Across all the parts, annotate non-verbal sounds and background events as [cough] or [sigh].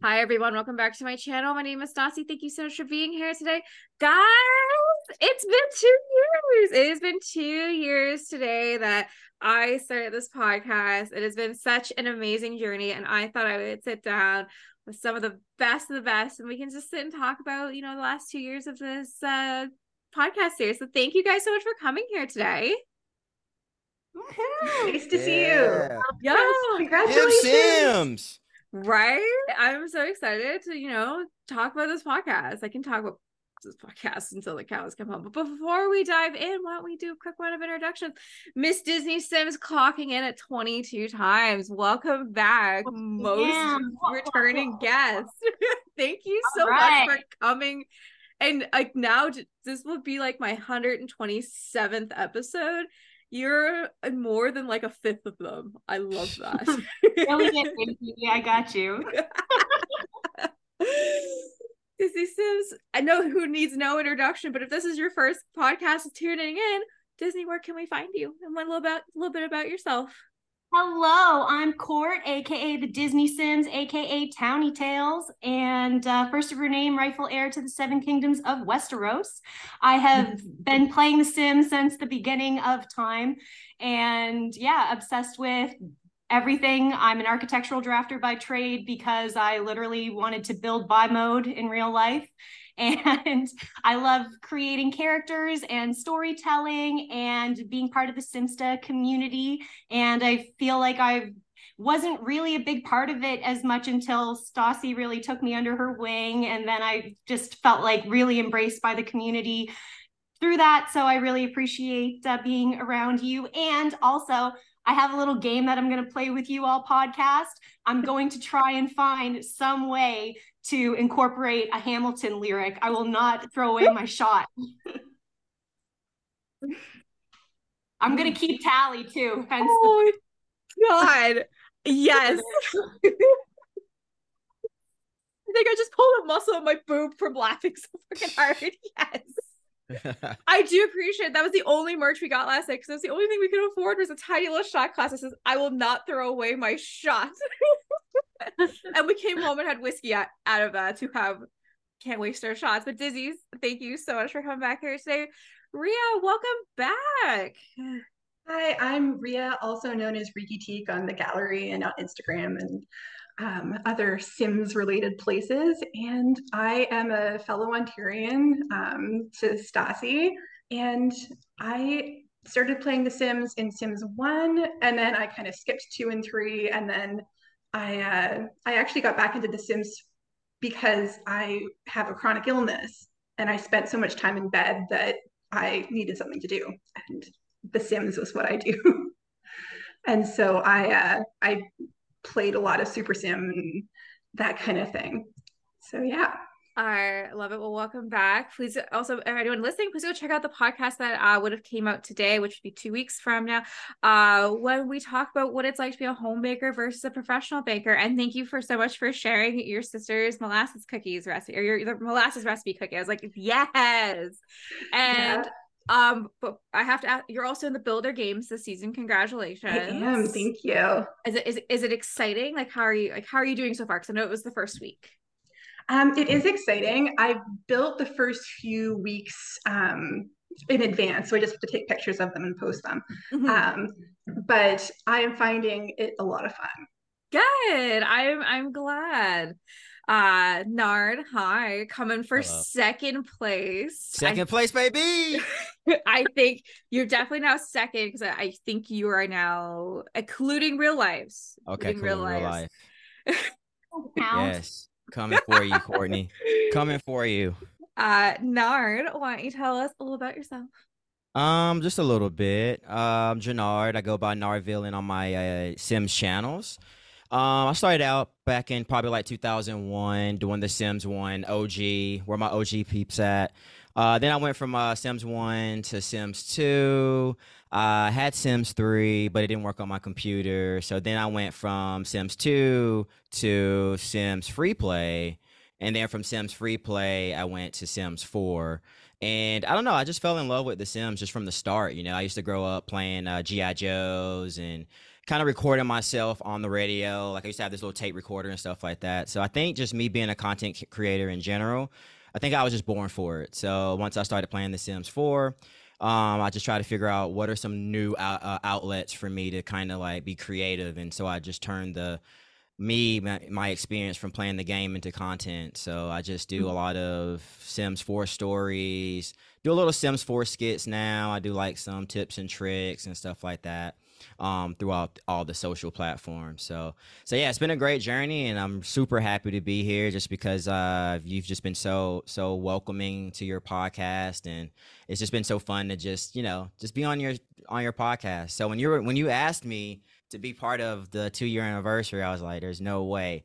Hi, everyone. Welcome back to my channel. My name is Stassi. Thank you so much for being here today. Guys, it's been two years. It has been two years today that I started this podcast. It has been such an amazing journey, and I thought I would sit down with some of the best of the best, and we can just sit and talk about, you know, the last two years of this uh, podcast series. So thank you guys so much for coming here today. Nice to see you. Yeah. Yeah. Jim Congratulations. Sims. Right? I'm so excited to, you know, talk about this podcast. I can talk about this podcast until the cows come home. But before we dive in, why don't we do a quick round of introductions? Miss Disney Sims clocking in at 22 times. Welcome back, most Yeah. returning guests. [laughs] Thank you so All much for coming. And like now, this will be like my 127th episode. You're more than like a fifth of them. I love that. Really good, baby. I got you. [laughs] Disney Sims, I know who needs no introduction, but if this is your first podcast tuning in, Disney, where can we find you? And one little bit, a little bit about yourself. Hello, I'm Court, aka the Disney Sims, aka Towny Tales, and uh, first of her name, rightful heir to the Seven Kingdoms of Westeros. I have [laughs] been playing The Sims since the beginning of time, and yeah, obsessed with everything. I'm an architectural drafter by trade because I literally wanted to build buy mode in real life. And [laughs] I love creating characters and storytelling and being part of the Simsta community. And I feel like I wasn't really a big part of it as much until Stassi really took me under her wing. And then I just felt like really embraced by the community through that. So I really appreciate uh, being around you. And also, I have a little game that I'm going to play with you all podcast. I'm going to try and find some way to incorporate a Hamilton lyric. I will not throw away my shot. [laughs] I'm going to keep tally too. Hence the- Oh God. Yes. [laughs] I think I just pulled a muscle in my boob from laughing so fucking hard. [laughs] Yes. [laughs] I do appreciate that was the only merch we got last night because that's the only thing we could afford was a tiny little shot glass that says I will not throw away my shot. [laughs] and we came home and had whiskey out, out of that to have can't waste our shots. But Dizzy's, thank you so much for coming back here today. Ria, welcome back. Hi, I'm Ria, also known as Reekyteek on the gallery and on Instagram and um, other Sims related places. And I am a fellow Ontarian um, to Stassi. And I started playing The Sims in Sims 1, and then I kind of skipped 2 and 3. And then I, uh, I actually got back into The Sims because I have a chronic illness and I spent so much time in bed that I needed something to do. And the Sims was what I do. [laughs] and so I uh, I played a lot of Super Sim and that kind of thing. So yeah. I love it. Well, welcome back. Please also anyone listening, please go check out the podcast that uh, would have came out today, which would be two weeks from now. Uh, when we talk about what it's like to be a home baker versus a professional baker. And thank you for so much for sharing your sister's molasses cookies recipe or your, molasses recipe cookie. I was like, yes. And Yeah. Um, but I have to ask, you're also in the Builder Games this season. Congratulations. I am. Thank you. Is it is is it exciting? Like how are you like how are you doing so far? Because I know it was the first week. Um, it is exciting. I built the first few weeks um, in advance, so I just have to take pictures of them and post them. Mhm. Um, but I am finding it a lot of fun. Good. I'm I'm glad. Uh Nard, hi, coming for Hello. second place. Second place, baby. I, [laughs] I think you're definitely now second because I, I think you are now including real lives. Okay, including cool. Real life. [laughs] Yes. Coming for you, Courtney. Coming for you. [laughs] Uh Nard, why don't you tell us a little about yourself? Um, just a little bit. Um, Jannard. I go by Nardvillian on my uh, Sims channels. Um, I started out back in probably like 2001 doing the Sims 1 OG, where my OG peeps at. Uh, then I went from uh, Sims 1 to Sims 2. I had Sims 3, but it didn't work on my computer. So then I went from Sims 2 to Sims Free Play. And then from Sims Free Play, I went to Sims 4. And I don't know, I just fell in love with The Sims just from the start. You know, I used to grow up playing uh, G.I. Joes and kind of recording myself on the radio. Like I used to have this little tape recorder and stuff like that. So I think just me being a content creator in general, I think I was just born for it. So once I started playing The Sims 4, um, I just try to figure out what are some new out- uh, outlets for me to kind of like be creative. And so I just turned the me my, my, experience from playing the game into content. So I just do mm-hmm. a lot of Sims 4 stories, do a little Sims 4 skits now. I do like some tips and tricks and stuff like that um, throughout all the social platforms. So, so yeah, it's been a great journey, and I'm super happy to be here just because uh, you've just been so so welcoming to your podcast, and it's just been so fun to just you know just be on your on your podcast. So when you were when you asked me to be part of the two year anniversary, I was like, "There's no way."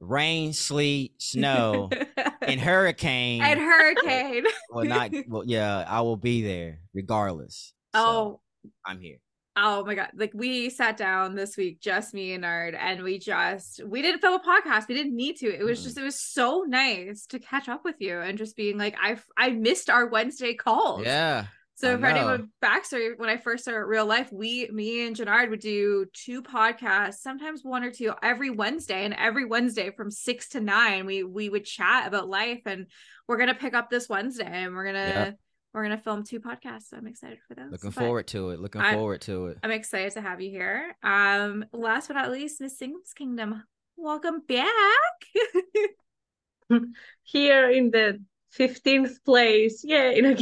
Rain, sleet, snow, [laughs] and hurricane. And hurricane. well, not [laughs] well. Yeah, I will be there regardless. Oh, so I'm here oh my god like we sat down this week just me and nard and we just we didn't film a podcast we didn't need to it was mm. just it was so nice to catch up with you and just being like i i missed our wednesday calls yeah so for anyone backstory, when I first started real life, we, me and Jannard would do two podcasts, sometimes one or two every Wednesday. And every Wednesday from six to nine, we we would chat about life. And we're gonna pick up this Wednesday, and we're gonna we're gonna film two podcasts. So I'm excited for those. Looking but forward to it. Looking I'm, forward to it. I'm excited to have you here. Um, last but not least, Miss Sims Kingdom, welcome back. [laughs] [laughs] here in the 15th place. Yeah, you know,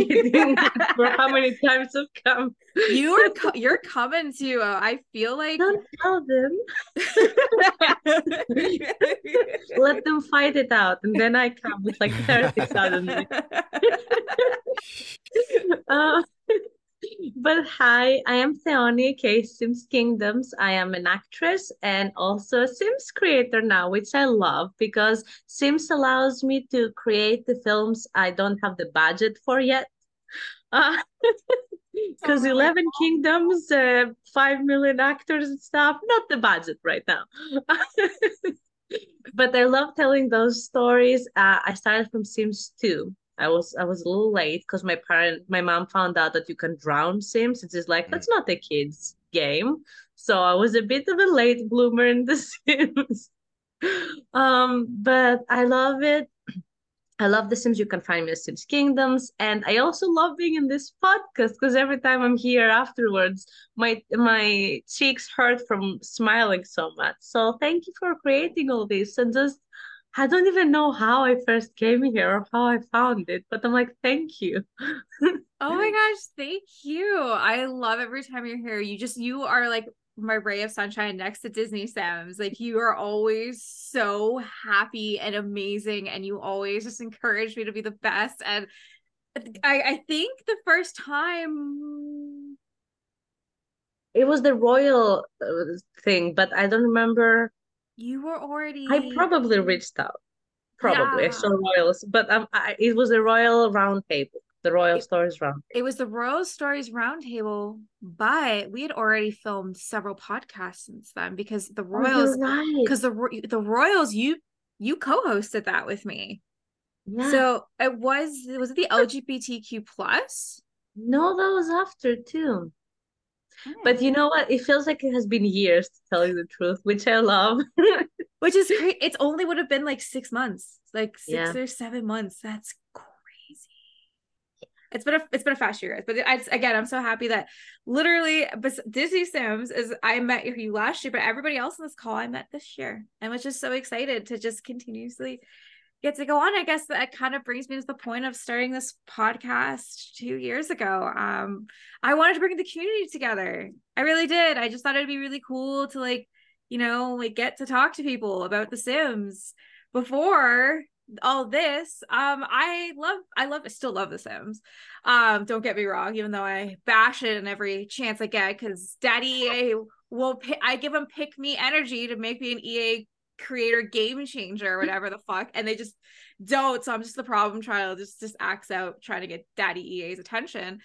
for how many times have come. You are co- you're coming to. Uh, I feel like don't tell them. [laughs] Let them fight it out, and then I come with like 30 suddenly. [laughs] [laughs] uh, but hi, I am Theoni K Sims Kingdoms. I am an actress and also a Sims creator now, which I love because Sims allows me to create the films I don't have the budget for yet. Because [laughs] uh, [laughs] 11 Kingdoms, uh, 5 million actors and stuff, not the budget right now. [laughs] but I love telling those stories. Uh, I started from Sims 2 I was I was a little late because my parent my mom found out that you can drown Sims. It's just like that's not a kid's game. So I was a bit of a late bloomer in The [laughs] Sims. um, but I love it. I love The Sims. You can find me at Sims Kingdoms, and I also love being in this podcast because every time I'm here afterwards, my my cheeks hurt from smiling so much. So thank you for creating all this and just I don't even know how I first came here or how I found it, but I'm like, thank you. oh my [laughs] gosh, thank you. I love every time you're here. You just, you are like my ray of sunshine next to Disney Sims. Like, you are always so happy and amazing, and you always just encourage me to be the best. And I, I think the first time it was the royal uh, thing, but I don't remember you were already. I probably reached out. Probably yeah. I saw royals, but um, I, it was a royal Roundtable. The Royal it, Stories Round. It was the Royal Stories Roundtable, but we had already filmed several podcasts since then because the oh, Royals, because oh, right. the the Royals, you you co-hosted that with me. Yeah. So it was was it the LGBTQ plus? No, that was after too. But you know what? It feels like it has been years to tell you the truth, which I love. [laughs] which is great. It's only would have been like six months, like six yeah. or seven months. That's crazy. It's been a it's been a fast year, guys. But I, again, I'm so happy that literally, but Disney Sims is I met you last year, but everybody else in this call I met this year, and was just so excited to just continuously get to go on. I guess that kind of brings me to the point of starting this podcast two years ago. Um, I wanted to bring the community together. I really did. I just thought it'd be really cool to like, you know, like get to talk to people about The Sims before all this. Um, I love, I love, I still love The Sims. Um, don't get me wrong, even though I bash it in every chance I get, because Daddy EA will, I give him pick me energy to make me an EA creator game changer or whatever the fuck and they just don't so i'm just the problem child just just acts out trying to get daddy ea's attention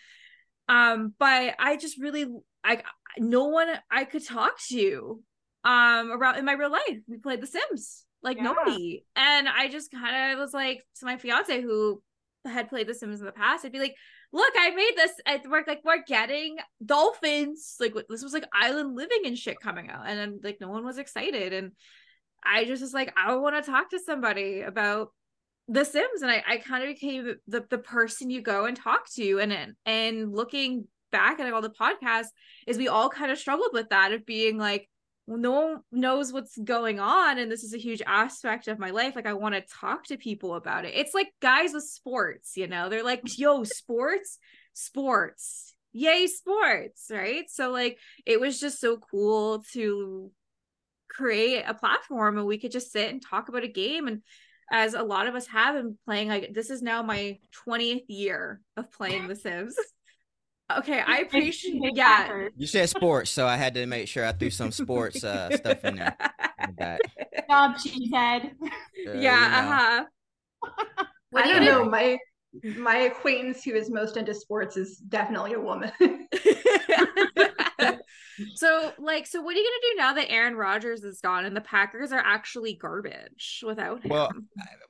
um but i just really i no one i could talk to um around in my real life we played the sims like yeah. nobody and i just kind of was like to my fiance who had played the sims in the past i'd be like look, I made this at work. Like, we're getting dolphins. Like, this was like island living and shit coming out. And then, like, no one was excited. And I just was like, I want to talk to somebody about the Sims. And I, I kind of became the, the person you go and talk to. And, and looking back at all the podcasts, is we all kind of struggled with that of being like, no one knows what's going on and this is a huge aspect of my life like i want to talk to people about it it's like guys with sports you know they're like yo sports sports yay sports right so like it was just so cool to create a platform and we could just sit and talk about a game and as a lot of us have been playing like this is now my 20th year of playing the sims [laughs] Okay, I appreciate. Yeah, you said sports, so I had to make sure I threw some sports uh, stuff in there. [laughs] Good job, cheesehead. Uh, yeah, uh huh. I don't know. My my acquaintance who is most into sports is definitely a woman. [laughs] so like so what are you gonna do now that Aaron Rodgers is gone and the Packers are actually garbage without him? Well,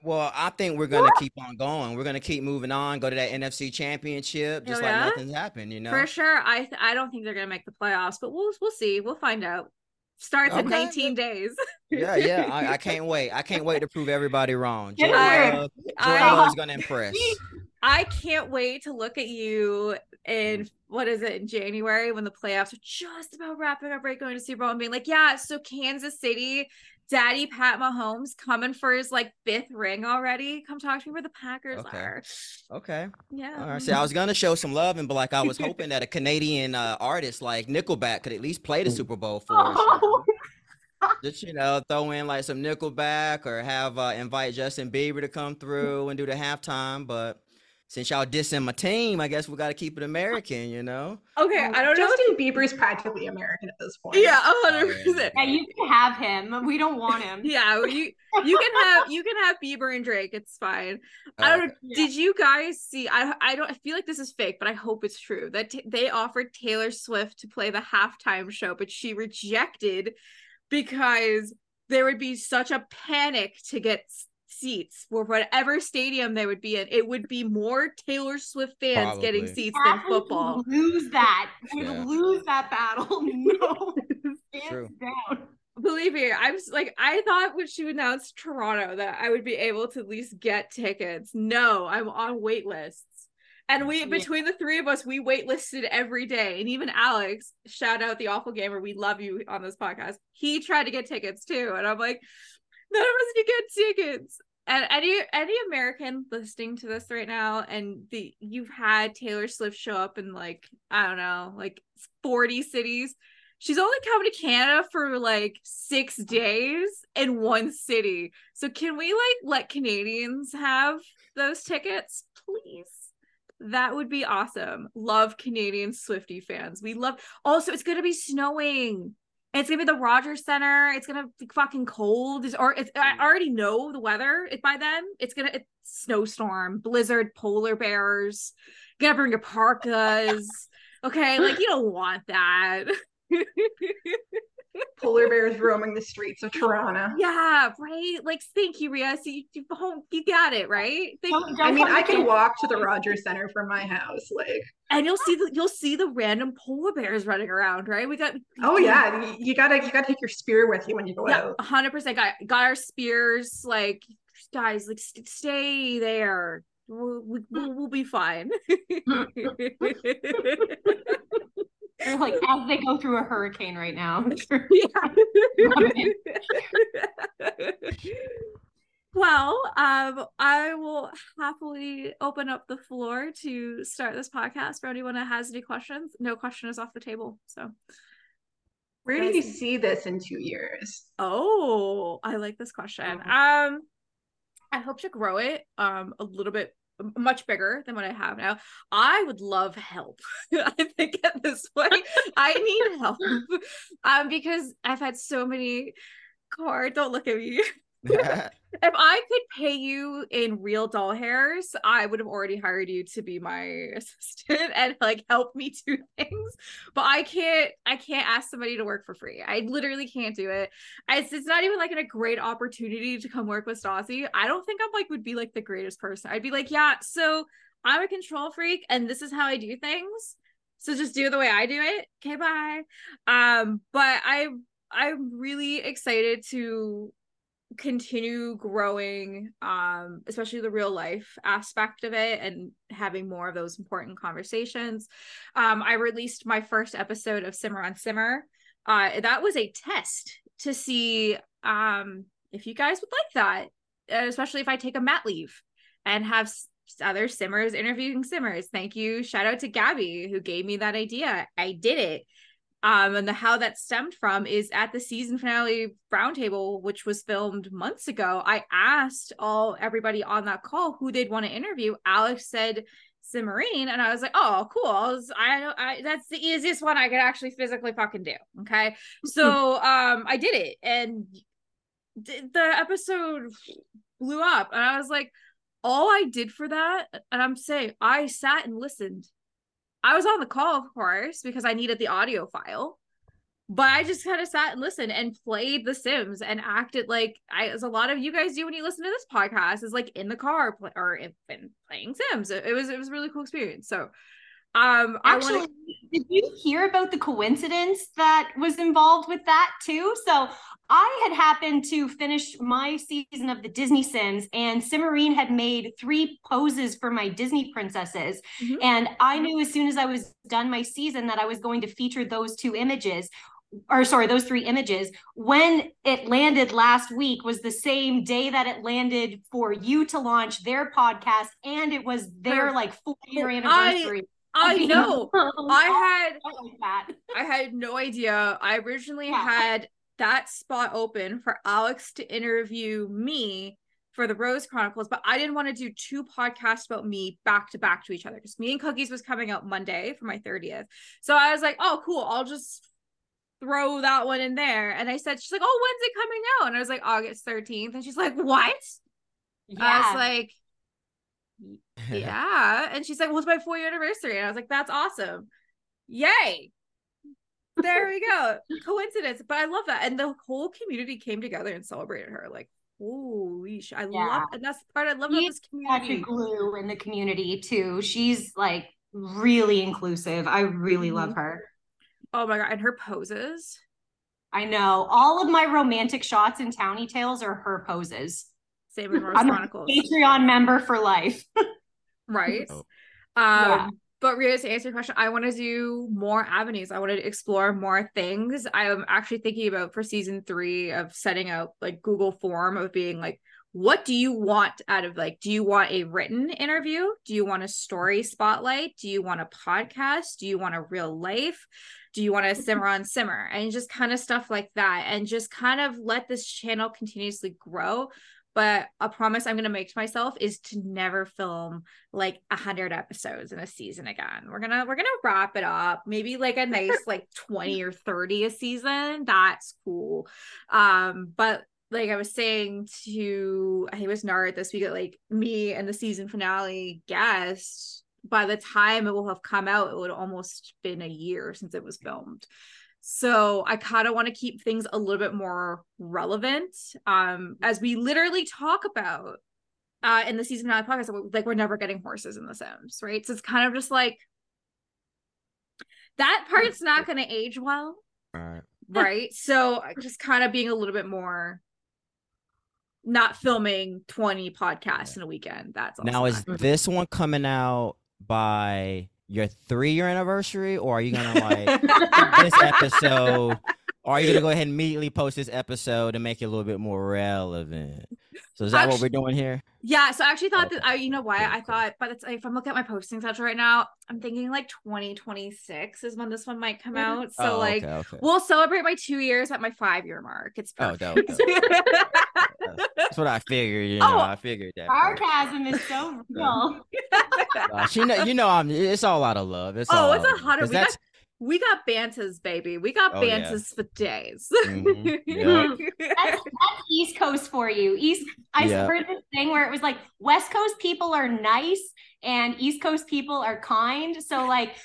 well, I think we're gonna [laughs] keep on going. We're gonna keep moving on, go to that NFC championship, just oh, yeah? like nothing's happened, you know. For sure. I th- I don't think they're gonna make the playoffs, but we'll we'll see. We'll find out. Starts okay. in 19 days. [laughs] yeah, yeah. I, I, can't wait. I can't wait to prove everybody wrong. [laughs] Uh, Joe is gonna impress. I can't wait to look at you in what is it in January when the playoffs are just about wrapping up, right? Going to Super Bowl and being like, yeah, so Kansas City, Daddy Pat Mahomes coming for his like fifth ring already. Come talk to me where the Packers okay. are. Okay. Yeah. All right. See, I was gonna show some love and but like I was hoping that a Canadian uh, artist like Nickelback could at least play the Super Bowl for us. Oh. [laughs] Just you know, throw in like some Nickelback or have uh, invite Justin Bieber to come through and do the halftime, but since y'all dissing my team, I guess we got to keep it American, you know. Okay, I don't Justin know. Justin Bieber's practically American at this point. Yeah, hundred oh, percent. Yeah, you can have him. We don't want him. [laughs] yeah, you you can have you can have Bieber and Drake. It's fine. I oh, don't. Yeah. Did you guys see? I I don't. I feel like this is fake, but I hope it's true that t- they offered Taylor Swift to play the halftime show, but she rejected because there would be such a panic to get seats for whatever stadium they would be in. It would be more Taylor Swift fans Probably. getting seats than football. Lose that. Would yeah. lose that battle. [laughs] No. [laughs] True. down. Believe me, I was like, I thought when she announced Toronto that I would be able to at least get tickets. No, I'm on wait lists. And we between the three of us, we waitlisted every day. And even Alex, shout out the awful gamer, we love you on this podcast. He tried to get tickets too. And I'm like, none of us can get tickets and any any American listening to this right now, and the you've had Taylor Swift show up in like I don't know, like forty cities. She's only coming to Canada for like six days in one city. So can we like let Canadians have those tickets, please? That would be awesome. Love Canadian Swifty fans. We love. Also, it's gonna be snowing it's gonna be the Rogers Center. It's gonna be fucking cold. It's, or it's, I already know the weather. It, by then, it's gonna it's snowstorm, blizzard, polar bears. You gotta bring your parkas. Okay, like you don't want that. [laughs] polar bears roaming the streets of Toronto. Yeah, right. Like, thank you, Ria. So you, you, oh, you got it, right? Thank don't, don't I mean, I can walk to the Rogers Center from my house, like, and you'll see the you'll see the random polar bears running around, right? We got. Oh yeah, you, you gotta you gotta take your spear with you when you go yeah, out. Hundred percent. Got got our spears. Like, guys, like st- stay there. We'll, we'll, we'll be fine. [laughs] [laughs] [laughs] They're like [laughs] as they go through a hurricane right now. [laughs] [laughs] well, um, I will happily open up the floor to start this podcast for anyone that has any questions. No question is off the table. So where do you see this in two years? Oh, I like this question. Oh. Um, I hope to grow it um a little bit much bigger than what I have now. I would love help. [laughs] I think at this point I need help. [laughs] Um because I've had so many car don't look at me. [laughs] if I could pay you in real doll hairs, I would have already hired you to be my assistant [laughs] and like help me do things. But I can't I can't ask somebody to work for free. I literally can't do it. It's, it's not even like a great opportunity to come work with Stassi. I don't think I'm like would be like the greatest person. I'd be like, yeah, so I'm a control freak and this is how I do things. So just do it the way I do it. Okay, bye. Um, but I I'm really excited to continue growing um especially the real life aspect of it and having more of those important conversations. Um i released my first episode of simmer on simmer. Uh that was a test to see um if you guys would like that especially if i take a mat leave and have other simmers interviewing simmers. Thank you. Shout out to gabby who gave me that idea. I did it um, and the how that stemmed from is at the season finale roundtable, which was filmed months ago. I asked all everybody on that call who they'd want to interview. Alex said Simmarine, and I was like, "Oh, cool! I, was, I, I, that's the easiest one I could actually physically fucking do." Okay, [laughs] so um, I did it, and the episode blew up, and I was like, all I did for that, and I'm saying I sat and listened I was on the call, of course, because I needed the audio file. But I just kind of sat and listened and played The Sims and acted like I, as a lot of you guys do when you listen to this podcast, is like in the car or in, in playing Sims. It, it, was it was a really cool experience. So, um, actually, wanna... did you hear about the coincidence that was involved with that too? So I had happened to finish my season of the Disney Sims, and Simmarine had made three poses for my Disney princesses. Mm-hmm. And I knew as soon as I was done my season that I was going to feature those two images or sorry, those three images. When it landed last week was the same day that it landed for you to launch their podcast, and it was their like four year anniversary. I, [laughs] know. I oh. had I, I had no idea. I originally yeah. had that spot open for Alex to interview me for the Rose Chronicles, but I didn't want to do two podcasts about me back to back to each other because me and Cookies was coming out Monday for my 30th. So I was like, oh, cool. I'll just throw that one in there. And I said, she's like, oh, when's it coming out? And I was like, August 13th. And she's like, what? Yeah. I was like, [laughs] yeah. and she's like, well, it's my four year anniversary. And I was like, that's awesome. Yay there we go. [laughs] Coincidence. But I love that. And the whole community came together and celebrated her. Like, holy sh- I yeah. love and that's the part I love She's about this community. glue in the community too. She's like really inclusive. I really mm-hmm. love her. Oh my god. And her poses. I know. All of my romantic shots in Townie Tales are her poses. Same with [laughs] Rose Chronicles. Patreon member for life. Right. Oh. Um yeah but Ria, to answer your question, I want to do more avenues. I want to explore more things. I'm actually thinking about for season three of setting out like Google form of being like, what do you want out of like, do you want a written interview? Do you want a story spotlight? Do you want a podcast? Do you want a real life? Do you want to simmer on simmer? And just kind of stuff like that. And just kind of let this channel continuously grow but a promise I'm going to make to myself is to never film like a hundred episodes in a season again. We're gonna we're gonna wrap it up. Maybe like a nice like [laughs] 20 or 30 a season. That's cool. Um, but like I was saying to I think it was Nard this week, like me and the season finale guest, by the time it will have come out, it would almost been a year since it was filmed. So I kind of want to keep things a little bit more relevant. Um, as we literally talk about uh in the season nine podcast, like we're never getting horses in the Sims, right? So it's kind of just like that part's not going to age well. Right. Right. So just kind of being a little bit more not filming 20 podcasts in a weekend. That's now is this one coming out by your three year anniversary, or are you gonna like this episode? Or are you gonna go ahead and immediately post this episode and make it a little bit more relevant? So is that actually, what we're doing here? Yeah. So I actually thought okay. that I, you know why I thought, but it's if I'm looking at my posting schedule right now, I'm thinking like 2026 is when this one might come mm-hmm. out. So oh, like okay, okay. we'll celebrate my two years at my five year mark. It's perfect. Oh, dope, dope. [laughs] That's what I figured. You know, oh, I figured that. Sarcasm is so [laughs] real. uh, she know, you know, I'm. It's all out of love. It's oh, all it's a hundred. That's we got bantas, baby. We got Oh, yeah. bantas for days. [laughs] Mhm. Yeah. That's, that's East Coast for you. East. I Yeah. heard this thing where it was like West Coast people are nice and East Coast people are kind. So like,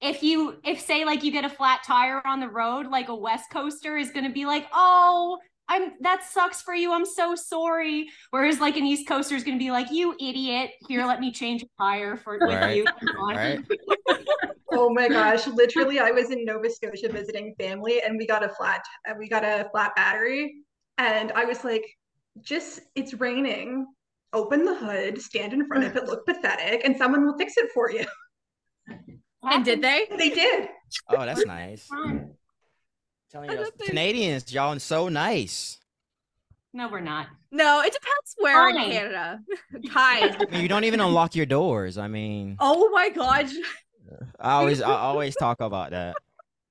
if you if say like you get a flat tire on the road, like a West Coaster is going to be like, oh. I'm that sucks for you. I'm so sorry. Whereas like an East Coaster is going to be like, you idiot. Here, let me change a tire for with Right. you. Right. [laughs] Oh my gosh, literally I was in Nova Scotia visiting family and we got a flat uh, we got a flat battery and I was like just it's raining. Open the hood, stand in front of it, look pathetic and someone will fix it for you. and did they? They did. Oh, that's nice. Fine. Telling you, don't think- Canadians, y'all are so nice. No, we're not. No, it depends where in Canada. [laughs] Kind. I mean, you don't even unlock your doors. I mean, Oh my god. I always, I always talk about that.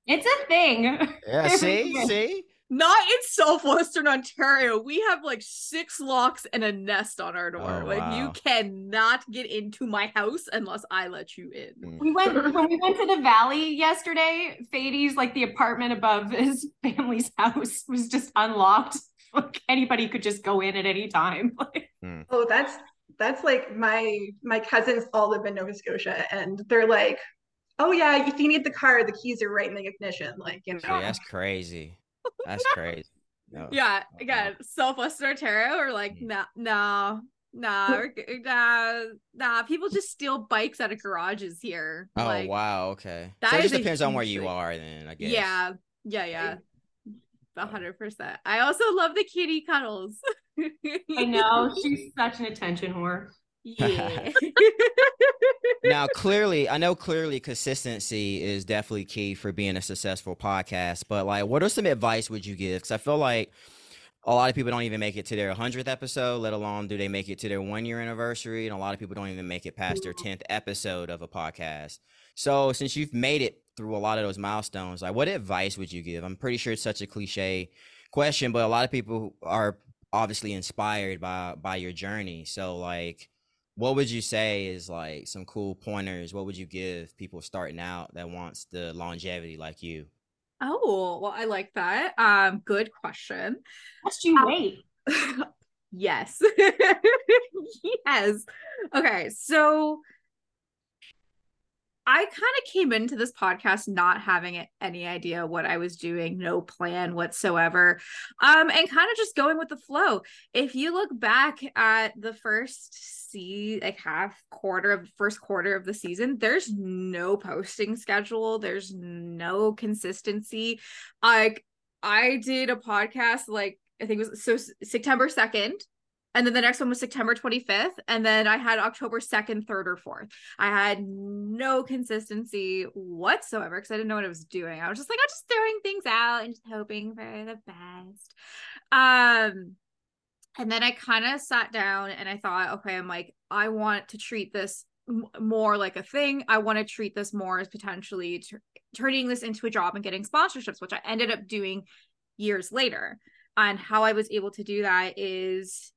It's a thing. Yeah, [laughs] see, see. Not in southwestern Ontario. We have like six locks and a nest on our door. Oh, like you cannot get into my house unless I let you in. Mm. We went when we went to the valley yesterday. Fady's like the apartment above [laughs] his family's house was just unlocked. [laughs] Like anybody could just go in at any time. [laughs] Like, Oh, that's that's like my my cousins all live in Nova Scotia and they're like, "Oh yeah, if you need the car, the keys are right in the ignition." Like, you know. Yeah, that's crazy. That's crazy. [laughs] No. Yeah, Uh-uh. again, southwestern Ontario are like, Mm. nah, nah, nah, nah, nah. People just steal bikes out of garages here. Oh like, wow. Okay. that so it is just depends on where you thing. are, then I guess. Yeah, yeah, yeah. A hundred percent. I also love the kitty cuddles. [laughs] I know she's such an attention whore. Yeah. [laughs] now clearly i know clearly consistency is definitely key for being a successful podcast but like what are some advice would you give? Because i feel like a lot of people don't even make it to their 100th episode let alone do they make it to their one year anniversary and a lot of people don't even make it past their mm-hmm. 10th episode of a podcast. So since you've made it through a lot of those milestones like what advice would you give? I'm pretty sure it's such a cliche question but a lot of people are obviously inspired by by your journey. So like what would you say is like some cool pointers what would you give people starting out that wants the longevity like you oh, well, I like that. Um, good question. Just you wait. [laughs] yes. [laughs] yes. Okay, so I kind of came into this podcast not having any idea what I was doing, no plan whatsoever. Um and kind of just going with the flow. If you look back at the first see like half quarter of first quarter of the season, there's no posting schedule, there's no consistency. Like I did a podcast like I think it was so September 2nd and then the next one was September 25th and then I had October 2nd, 3rd or 4th. I had no consistency whatsoever because I didn't know what I was doing. I was just like I'm just throwing things out and just hoping for the best. Um and then I kind of sat down and I thought, okay, I'm like I want to treat this m- more like a thing. I want to treat this more as potentially tur- turning this into a job and getting sponsorships, which I ended up doing years later. And how I was able to do that is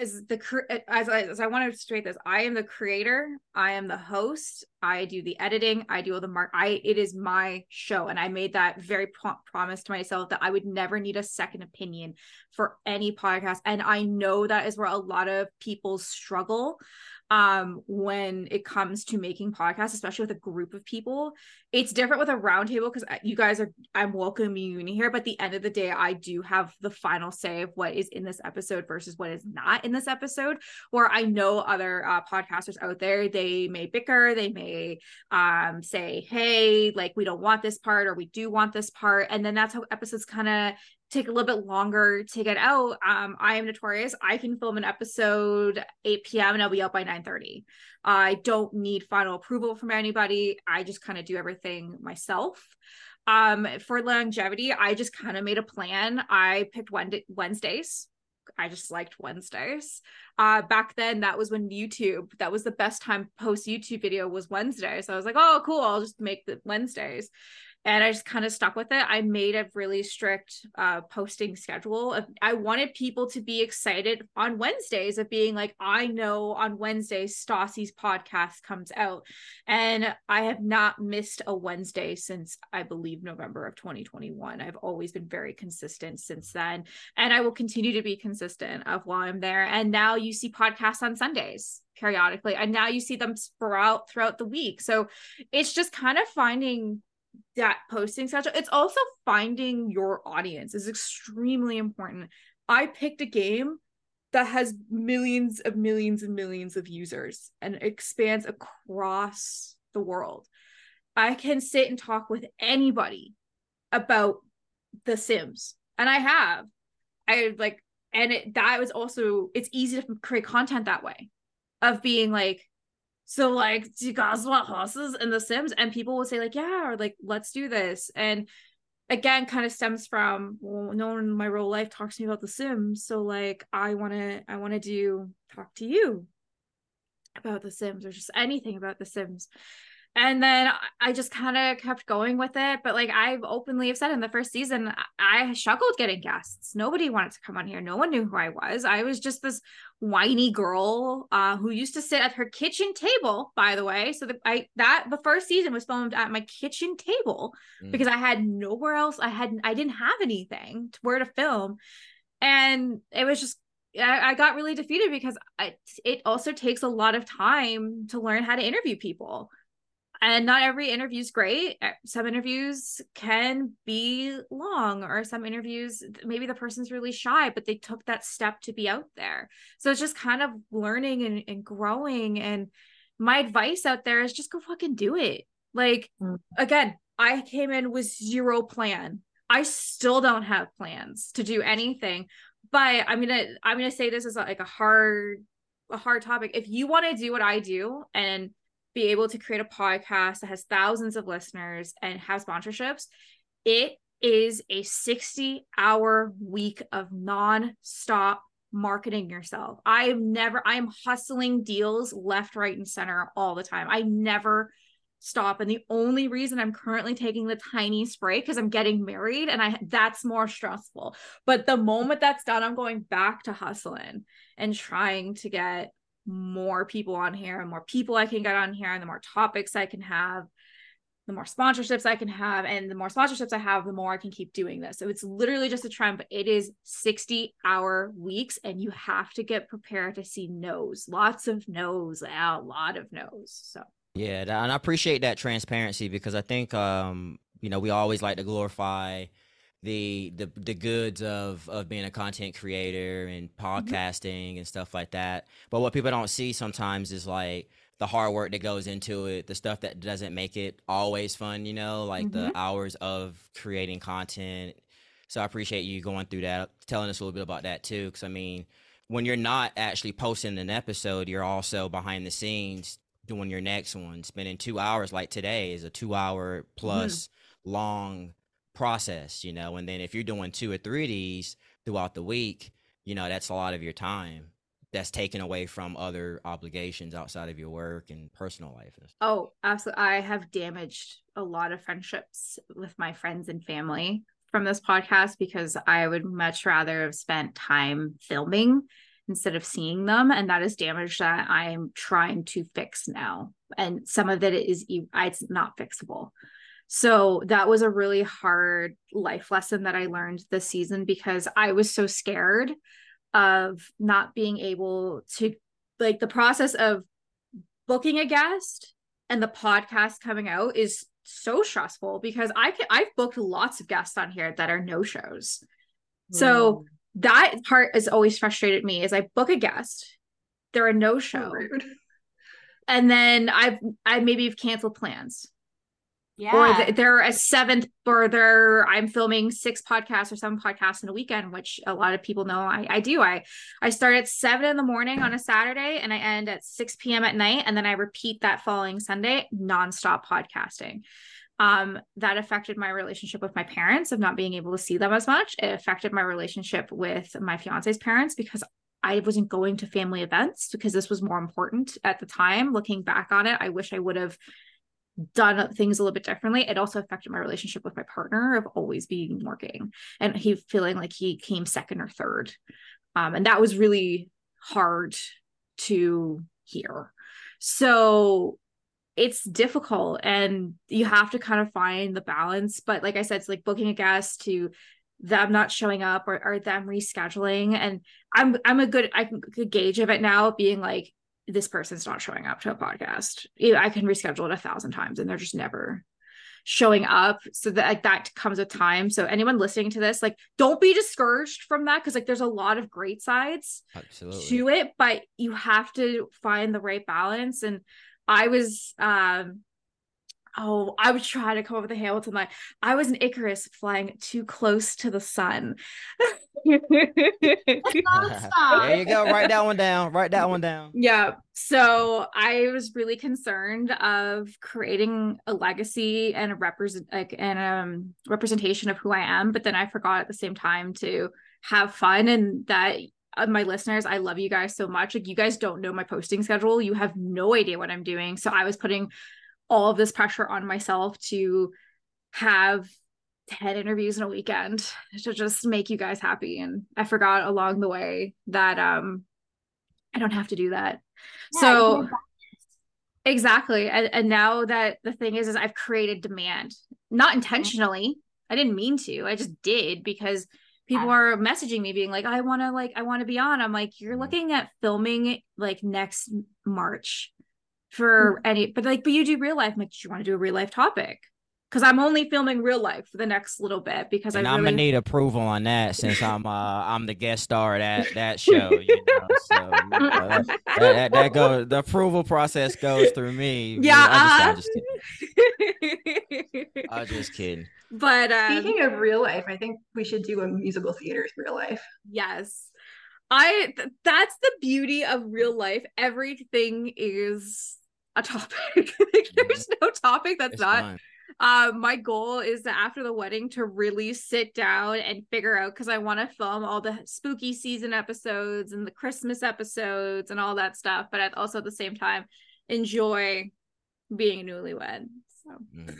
as the as I, as I want to straight this, I am the creator, I am the host, I do the editing, I do all the mark. I it is my show, and I made that very pro- promise to myself that I would never need a second opinion for any podcast, and I know that is where a lot of people struggle um when it comes to making podcasts especially with a group of people it's different with a roundtable because you guys are i'm welcoming you in here but the end of the day i do have the final say of what is in this episode versus what is not in this episode where i know other uh, podcasters out there they may bicker they may um say hey like we don't want this part or we do want this part and then that's how episodes kind of take a little bit longer to get out. Um, I am notorious. I can film an episode 8 p.m. and I'll be out by 9 30. I don't need final approval from anybody. I just kind of do everything myself. Um, for longevity, I just kind of made a plan. I picked Wednesdays. I just liked Wednesdays. Uh, back then, that was when YouTube, that was the best time post YouTube video was Wednesday. So I was like, oh, cool. I'll just make the Wednesdays and I just kind of stuck with it. I made a really strict uh, posting schedule. I wanted people to be excited on Wednesdays of being like, I know on Wednesdays Stassi's podcast comes out, and I have not missed a Wednesday since I believe November of 2021. I've always been very consistent since then, and I will continue to be consistent of while I'm there. And now you see podcasts on Sundays periodically, and now you see them sprout throughout the week. So it's just kind of finding that posting schedule. It's also finding your audience is extremely important. I picked a game that has millions of millions and millions of users and expands across the world. I can sit and talk with anybody about The Sims, and I have. I like, and it that was also it's easy to create content that way, of being like, so like, do you guys want horses in The Sims? And people will say like, yeah, or like, let's do this. And again, kind of stems from well, no one in my real life talks to me about The Sims. So like, I want to, I want to do talk to you about The Sims or just anything about The Sims and then I just kind of kept going with it. But like I've openly have said in the first season, I struggled getting guests. Nobody wanted to come on here. No one knew who I was. I was just this whiny girl uh, who used to sit at her kitchen table. By the way, so the I that the first season was filmed at my kitchen table mm. because I had nowhere else. I had I didn't have anything to where to film, and it was just I, I got really defeated because I, it also takes a lot of time to learn how to interview people and not every interview is great. Eh, some interviews can be long or some interviews maybe the person's really shy but they took that step to be out there. So it's just kind of learning and, and growing. And my advice out there is just go fucking do it. Like mm. again i came in with zero plan. I still don't have plans to do anything but i'm gonna i'm gonna say this is like a hard a hard topic. If you want to do what i do and be able to create a podcast that has thousands of listeners and have sponsorships, it is a 60 hour week of non-stop marketing yourself. I've never I'm hustling deals left, right and center all the time. I never stop and the only reason I'm currently taking the tiny spray cuz I'm getting married and I that's more stressful. But the moment that's done I'm going back to hustling and trying to get more people on here and more people I can get on here and the more topics I can have, the more sponsorships I can have. And the more sponsorships I have, the more I can keep doing this. So it's literally just a trend, but it is 60 hour weeks and you have to get prepared to see no's, lots of no's, a lot of no's. So yeah, and I appreciate that transparency because I think um, you know, we always like to glorify the the the goods of of being a content creator and mm-hmm. podcasting mm-hmm. and stuff like that. But what people don't see sometimes is like the hard work that goes into it, the stuff that doesn't make it always fun, you know, like mm-hmm. the hours of creating content. So I appreciate you going through that, telling us a little bit about that too. Because I mean, when you're not actually posting an episode, you're also behind the scenes doing your next one. Spending two hours like today is a two hour mm-hmm. plus mm-hmm. long process, you know. And then if you're doing two or three of these throughout the week, you know, that's a lot of your time that's taken away from other obligations outside of your work and personal life. Oh, absolutely. I have damaged a lot of friendships with my friends and family from this podcast because I would much rather have spent time filming instead of seeing them and that is damage that i'm trying to fix now and some of it is it's not fixable so that was a really hard life lesson that I learned this season because I was so scared of not being able to like the process of booking a guest and the podcast coming out is so stressful because I can I've booked lots of guests on here that are no shows. Mm. So that part has always frustrated me is I book a guest, they're a no show. So and then I've I maybe have canceled plans yeah. Or th- they're a seventh, or they're I'm filming six podcasts or seven podcasts in a weekend, which a lot of people know I, I do. I I start at seven in the morning on a Saturday and I end at 6 p.m. at night, and then I repeat that following Sunday, nonstop podcasting. Um, that affected my relationship with my parents of not being able to see them as much. It affected my relationship with my fiance's parents because I wasn't going to family events because this was more important at the time. Looking back on it, I wish I would have done things a little bit differently it also affected my relationship with my partner of always being working and he feeling like he came second or third. Um, and that was really hard to hear. So it's difficult and you have to kind of find the balance but like i said it's like booking a guest to them not showing up or, or them rescheduling and i'm i'm a good i can gauge of it now being like this person's not showing up to a podcast. I can reschedule it a thousand times and they're just never showing up. So that like that comes with time. So anyone listening to this like don't be discouraged from that because like there's a lot of great sides Absolutely. to it but you have to find the right balance. And i was um oh i was trying to come up with a hamilton line i was an icarus flying too close to the sun there you go. Write that one down. Write that one down. Yeah. So I was really concerned of creating a legacy and a represent like and um representation of who I am, but then I forgot at the same time to have fun and that uh, my listeners, I love you guys so much. Like you guys don't know my posting schedule. You have no idea what I'm doing. So I was putting all of this pressure on myself to have 10 interviews in a weekend to just make you guys happy. And i forgot along the way that um i don't have to do that. Yeah, so exactly. And, and now that the thing is is i've created demand not intentionally. I didn't mean to. I just did because people are messaging me being like i want to like i want to be on. I'm like you're Mhm. looking at filming like next march for any but like but you do real life I'm like do you want to do a real life topic because i'm only filming real life for the next little bit because And i I'm really gonna need approval on that since I'm uh I'm the guest star at that that [laughs] show. You know, so you know, that, that, that, that goes [laughs] the approval process goes through me. Yeah, I'm uh, just, I'm just kidding. I'm just kidding. [laughs] but um, Speaking of real life, I think we should do a musical theater real life. Yes. I th- that's the beauty of real life. Everything is a topic. [laughs] like, there's no topic that's It's not. fun. Um, my goal is that after the wedding to really sit down and figure out because I want to film all the spooky season episodes and the Christmas episodes and all that stuff, but at also at the same time enjoy being a newlywed. So Mm.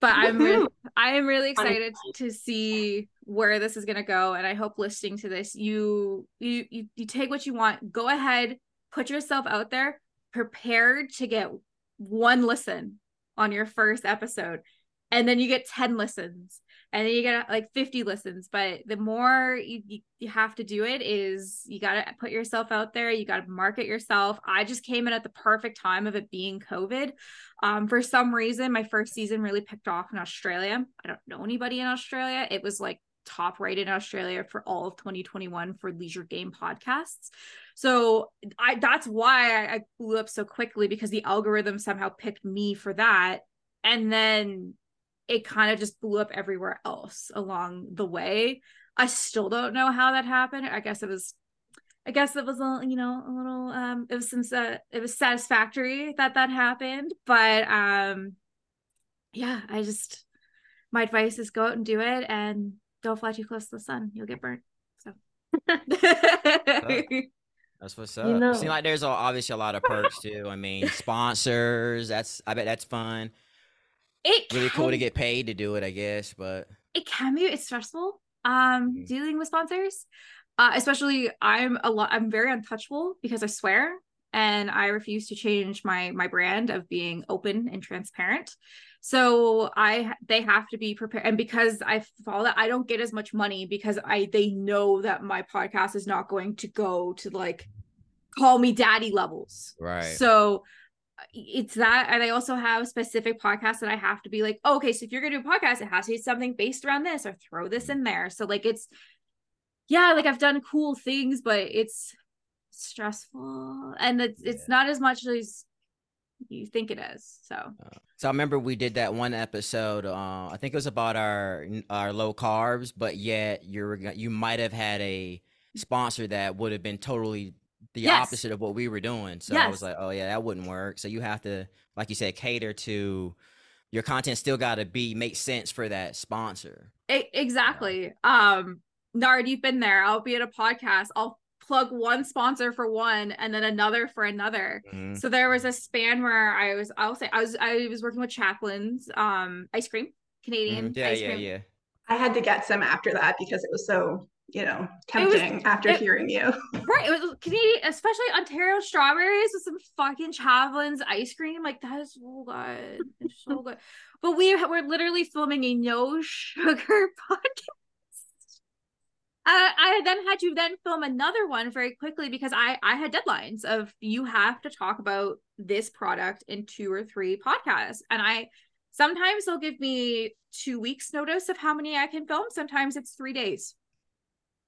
but I'm re- I am really Fun excited to see where this is going to go and I hope listening to this you you you you take what you want go ahead put yourself out there prepared to get one listen on your first episode and then you get 10 listens and then you get like 50 listens. But the more you, you, have to do it is you got to put yourself out there. You got to market yourself. I just came in at the perfect time of it being covid. Um, for some reason my first season really picked off in australia. I don't know anybody in australia. It was like top rated in australia for all of 2021 for leisure game podcasts so i that's why I, I blew up so quickly because the algorithm somehow picked me for that and then it kind of just blew up everywhere else along the way. I still don't know how that happened. I guess it was I guess it was a you know a little um it was since uh, it was satisfactory that that happened, but um yeah, I just my advice is go out and do it and don't fly too close to the sun. You'll get burnt. So [laughs] That's what's up. You know- Seem like there's obviously a lot of perks too. I mean, sponsors. That's I bet that's fun. it Really cool to get paid to do it, I guess. But it can be it's stressful um Mhm. dealing with sponsors uh especially i'm a lot i'm very untouchable because i swear and i refuse to change my my brand of being open and transparent so i they have to be prepared and because i follow that i don't get as much money because i they know that my podcast is not going to go to like call me daddy levels right. so uh, it's that, and I also have specific podcasts that I have to be like, oh, okay, so if you're gonna do a podcast, it has to be something based around this, or throw this in there. So like it's, yeah, like I've done cool things, but it's stressful, and it's it's not as much as you think it is. So So I remember we did that one episode. Uh, I think it was about our our low carbs, but yet you're you might have had a sponsor that would have been totally the Yes. opposite of what we were doing. So I was like, oh yeah, that wouldn't work. So you have to, like you said, cater to your content. Still got to be make sense for that sponsor. E- exactly. Um, Nard, you've been there. I'll be at a podcast. I'll plug one sponsor for one and then another for another. Mhm. So there was a span where I was I'll say I was I was working with Chapman's um ice cream, Canadian Mhm. Yeah, ice yeah, cream. yeah. I had to get some after that because it was so, you know, was- tempting after it- hearing you. [laughs] Right. It was Canadian, especially Ontario strawberries with some fucking Chapman's ice cream. Like that is so good. It's so [laughs] good. But we we're literally filming a no sugar [laughs] podcast. Uh, I then had to then film another one very quickly because I I had deadlines of you have to talk about this product in two or three podcasts, and I sometimes they'll give me two weeks notice of how many I can film. Sometimes it's three days.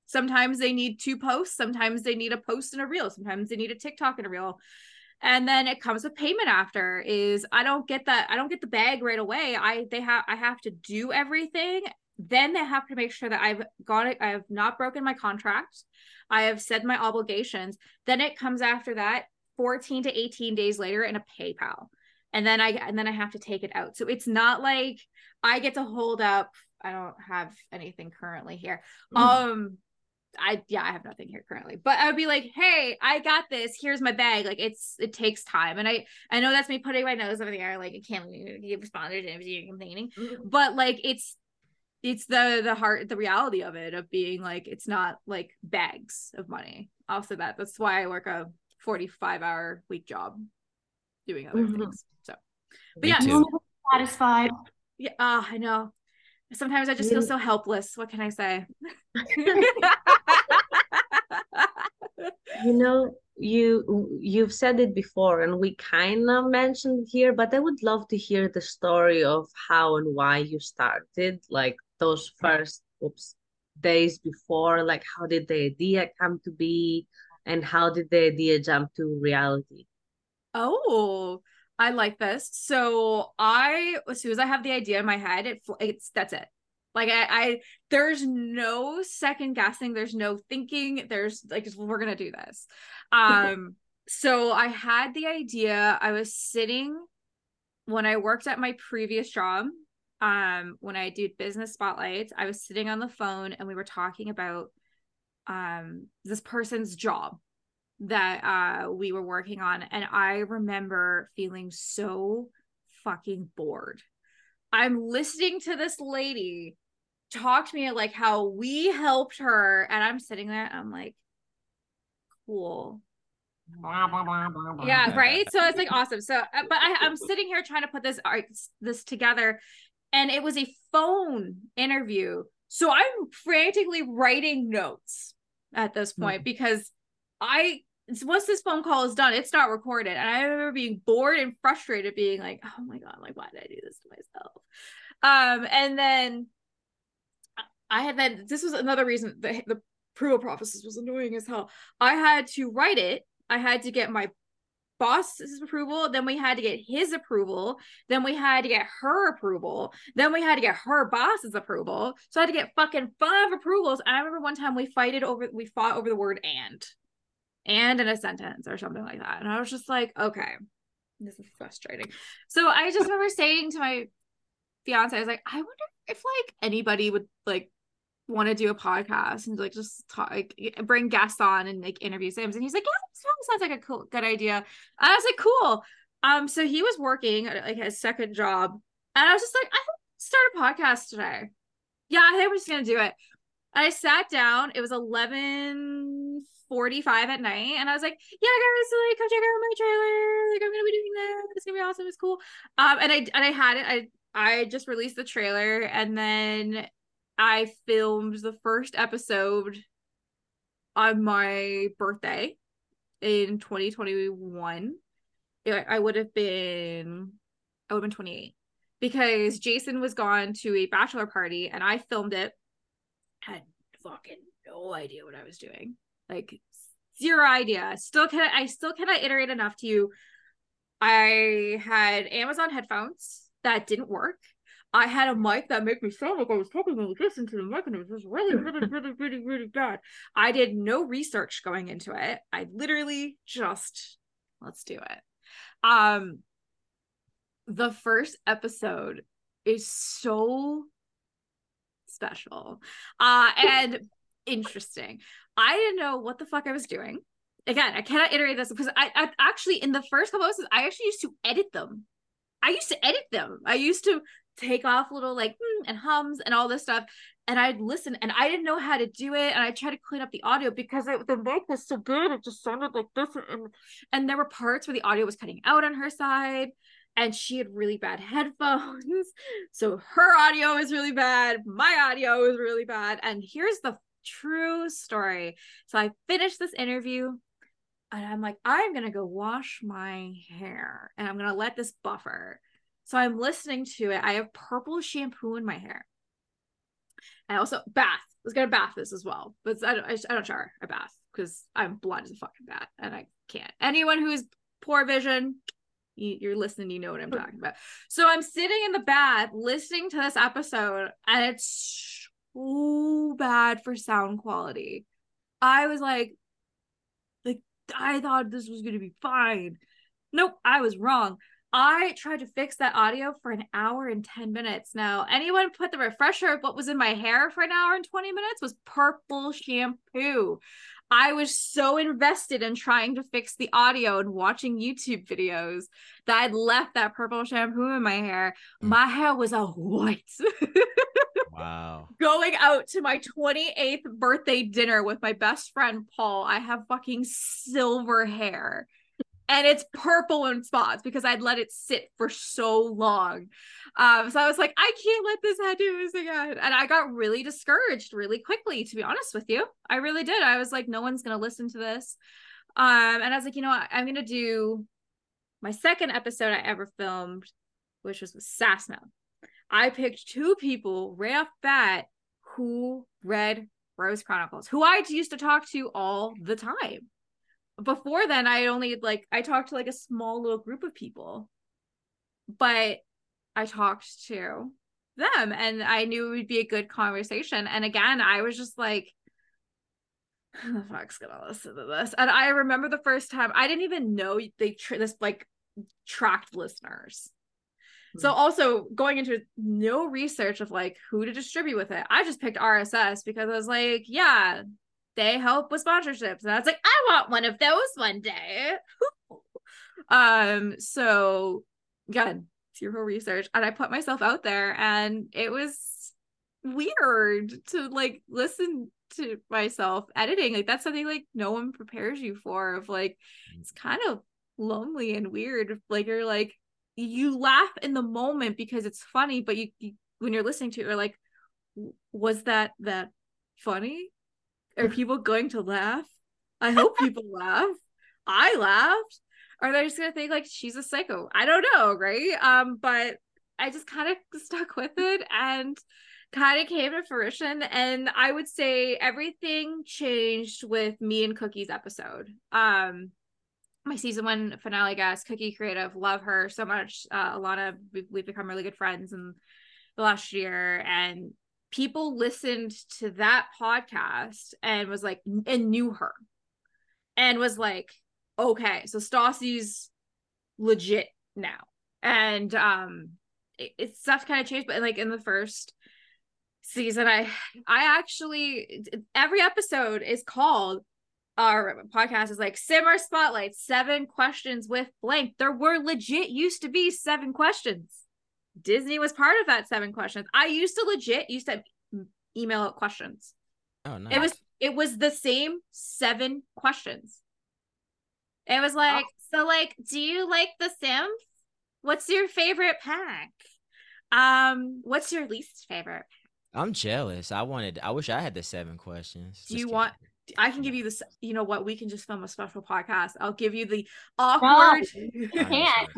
Sometimes they need two posts. Sometimes they need a post and a reel. Sometimes they need a TikTok and a reel. And then it comes with payment after is I don't get that I don't get the bag right away. I they have I have to do everything. Then they have to make sure that I've got it. I have not broken my contract. I have said my obligations. Then it comes after that 14 to 18 days later in a PayPal. And then I and then I have to take it out. So it's not like I get to hold up. I don't have anything currently here. Um I yeah, I have nothing here currently. But I would be like, "Hey, I got this. Here's my bag." Like it's it takes time. And I I know that's me putting my nose over the air like I can't give responders and you're complaining. But like it's it's the the heart the reality of it of being like it's not like bags of money. Also that that's why I work a 45 hour week job doing other Mhm. things. So but Me yeah, too. Satisfied. yeah, uh, I know. Sometimes I just feel so helpless. What can I say? You know, you you've said it before, and we kind of mentioned here, but I would love to hear the story of how and why you started, like those first oops, days before, like how did the idea come to be, and how did the idea jump to reality? Oh, I like this. So I, as soon as I have the idea in my head, it it's that's it. Like I, I there's no second guessing. There's no thinking. There's like just, we're gonna do this. Um, [laughs] so I had the idea. I was sitting when I worked at my previous job. Um, when I did business spotlights, I was sitting on the phone and we were talking about um this person's job that uh we were working on and I remember feeling so fucking bored. I'm listening to this lady talk to me like how we helped her and I'm sitting there and I'm like cool. [laughs] Yeah, right? So it's like awesome. So uh, but I I'm sitting here trying to put this art this together and it was a phone interview. So I'm frantically writing notes at this point because I once this phone call is done, it's not recorded. And I remember being bored and frustrated, being like, oh my God, like, why did I do this to myself? Um, and then I had then this was another reason the the approval process was annoying as hell. I had to write it, I had to get my boss's approval, then we had to get his approval, then we had to get her approval, then we had to get her boss's approval. So I had to get fucking five approvals. And I remember one time we fighted over we fought over the word and and in a sentence or something like that. And I was just like, okay, this is frustrating. So I just remember saying to my fiance, I was like, I wonder if like anybody would like want to do a podcast and like just talk, like bring guests on and like interview Sims. And he's like, yeah, sounds like a cool, good idea. And I was like, cool. Um, so he was working at like his second job, and I was just like, I start a podcast today. Yeah, I think we're just gonna do it. And I sat down. It was eleven forty-five at night, and I was like, "Yeah, guys, so like, come check out my trailer. Like, I'm gonna be doing this. It's gonna be awesome. It's cool." Um, and I and I had it. I I just released the trailer, and then I filmed the first episode on my birthday in 2021. I would have been, I would have been 28 because Jason was gone to a bachelor party, and I filmed it. Had fucking no idea what I was doing like zero idea still can I still cannot iterate enough to you I had Amazon headphones that didn't work I had a mic that made me sound like I was talking like this to the mic and it was just really really really really really bad I did no research going into it I literally just let's do it um the first episode is so special uh and interesting I didn't know what the fuck I was doing. Again, I cannot iterate this because I, I actually in the first couple episodes, I actually used to edit them. I used to edit them. I used to take off little like hmm, and hums and all this stuff. And I'd listen and I didn't know how to do it. And I tried to clean up the audio because it, the mic was so good. It just sounded like this. And, there were parts where the audio was cutting out on her side and she had really bad [laughs] headphones. So her audio is really bad. My audio is really bad. And here's the true story. So I finished this interview and I'm like, I'm going to go wash my hair and I'm going to let this buffer. So I'm listening to it. I have purple shampoo in my hair. I also bath. I was gonna bath this as well, but I don't. I, I don't shower. I bath because I'm blind as a fucking bat and I can't. Anyone who's poor vision, you, are listening. You know what I'm talking about. So I'm sitting in the bath listening to this episode, and it's so bad for sound quality. I was like, like I thought this was gonna be fine. Nope, I was wrong. I tried to fix that audio for an hour and 10 minutes. Now, anyone put the refresher of what was in my hair for an hour and 20 minutes was purple shampoo. I was so invested in trying to fix the audio and watching YouTube videos that I'd left that purple shampoo in my hair. Mm. My hair was a white. [laughs] wow. Going out to my 28th birthday dinner with my best friend Paul, I have fucking silver hair and it's purple in spots because I'd let it sit for so long. Um, so I was like, I can't let this this again. And I got really discouraged really quickly, to be honest with you. I really did. I was like, no one's gonna listen to this. Um, and I was like, you know what, I'm gonna do my second episode I ever filmed, which was with Sassmouth. I picked two people right off bat who read Rose Chronicles, who I used to talk to all the time before then I only like I talked to like a small little group of people. But I talked to them and I knew it would be a good conversation. And again, I was just like, who [sighs] the fuck's gonna listen to this? And I remember the first time I didn't even know they tr- this like tracked listeners. So hmm. also going into no research of like who to distribute with it. I just picked RSS because I was like, yeah, they help with sponsorships. And I was like, I want one of those one day. [laughs] um, so again, zero research. And I put myself out there and it was weird to like listen to myself editing. Like that's something like no one prepares you for of like it's kind of lonely and weird. Like you're like you laugh in the moment because it's funny, but you, you when you're listening to it, you're like, was that that funny? Are people going to laugh? I hope people [laughs] laugh. I laughed. Are they just gonna think like she's a psycho? I don't know, right? Um, but I just kind of [laughs] stuck with it and kind of came to fruition. And I would say everything changed with me and Cookie's episode. Um, my season one finale guest, Cookie Creative, love her so much. Uh, Alana, we've, we've become really good friends in the last year, and people listened to that podcast and was like and knew her and was like okay so Stassi's legit now. And um it, it stuff kind of changed but like in the first season i i actually every episode is called our podcast is like simmer spotlight seven questions with blank. There were legit used to be seven questions Disney was part of that seven questions. I used to legit used to email out questions. Oh no. It was it was the same seven questions. It was like, oh. so like, do you like The Sims? What's your favorite pack? Um, what's your least favorite? I'm jealous. I wanted I wish I had the seven questions. Do you want I can give you this. You know what? We can just film a special podcast. I'll give you the awkward. No, you [laughs] can't.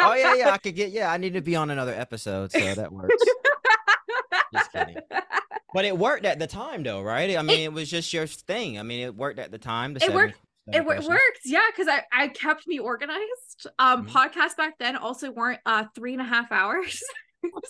oh yeah, yeah. I could get. Yeah, I need to be on another episode, so that works. just kidding. But it worked at the time, though, right? I mean, it, it was just your thing. I mean, it worked at the time. The it worked. It worked, yeah, because I, I kept me organized. Um, mm-hmm. podcasts back then also weren't uh three and a half hours.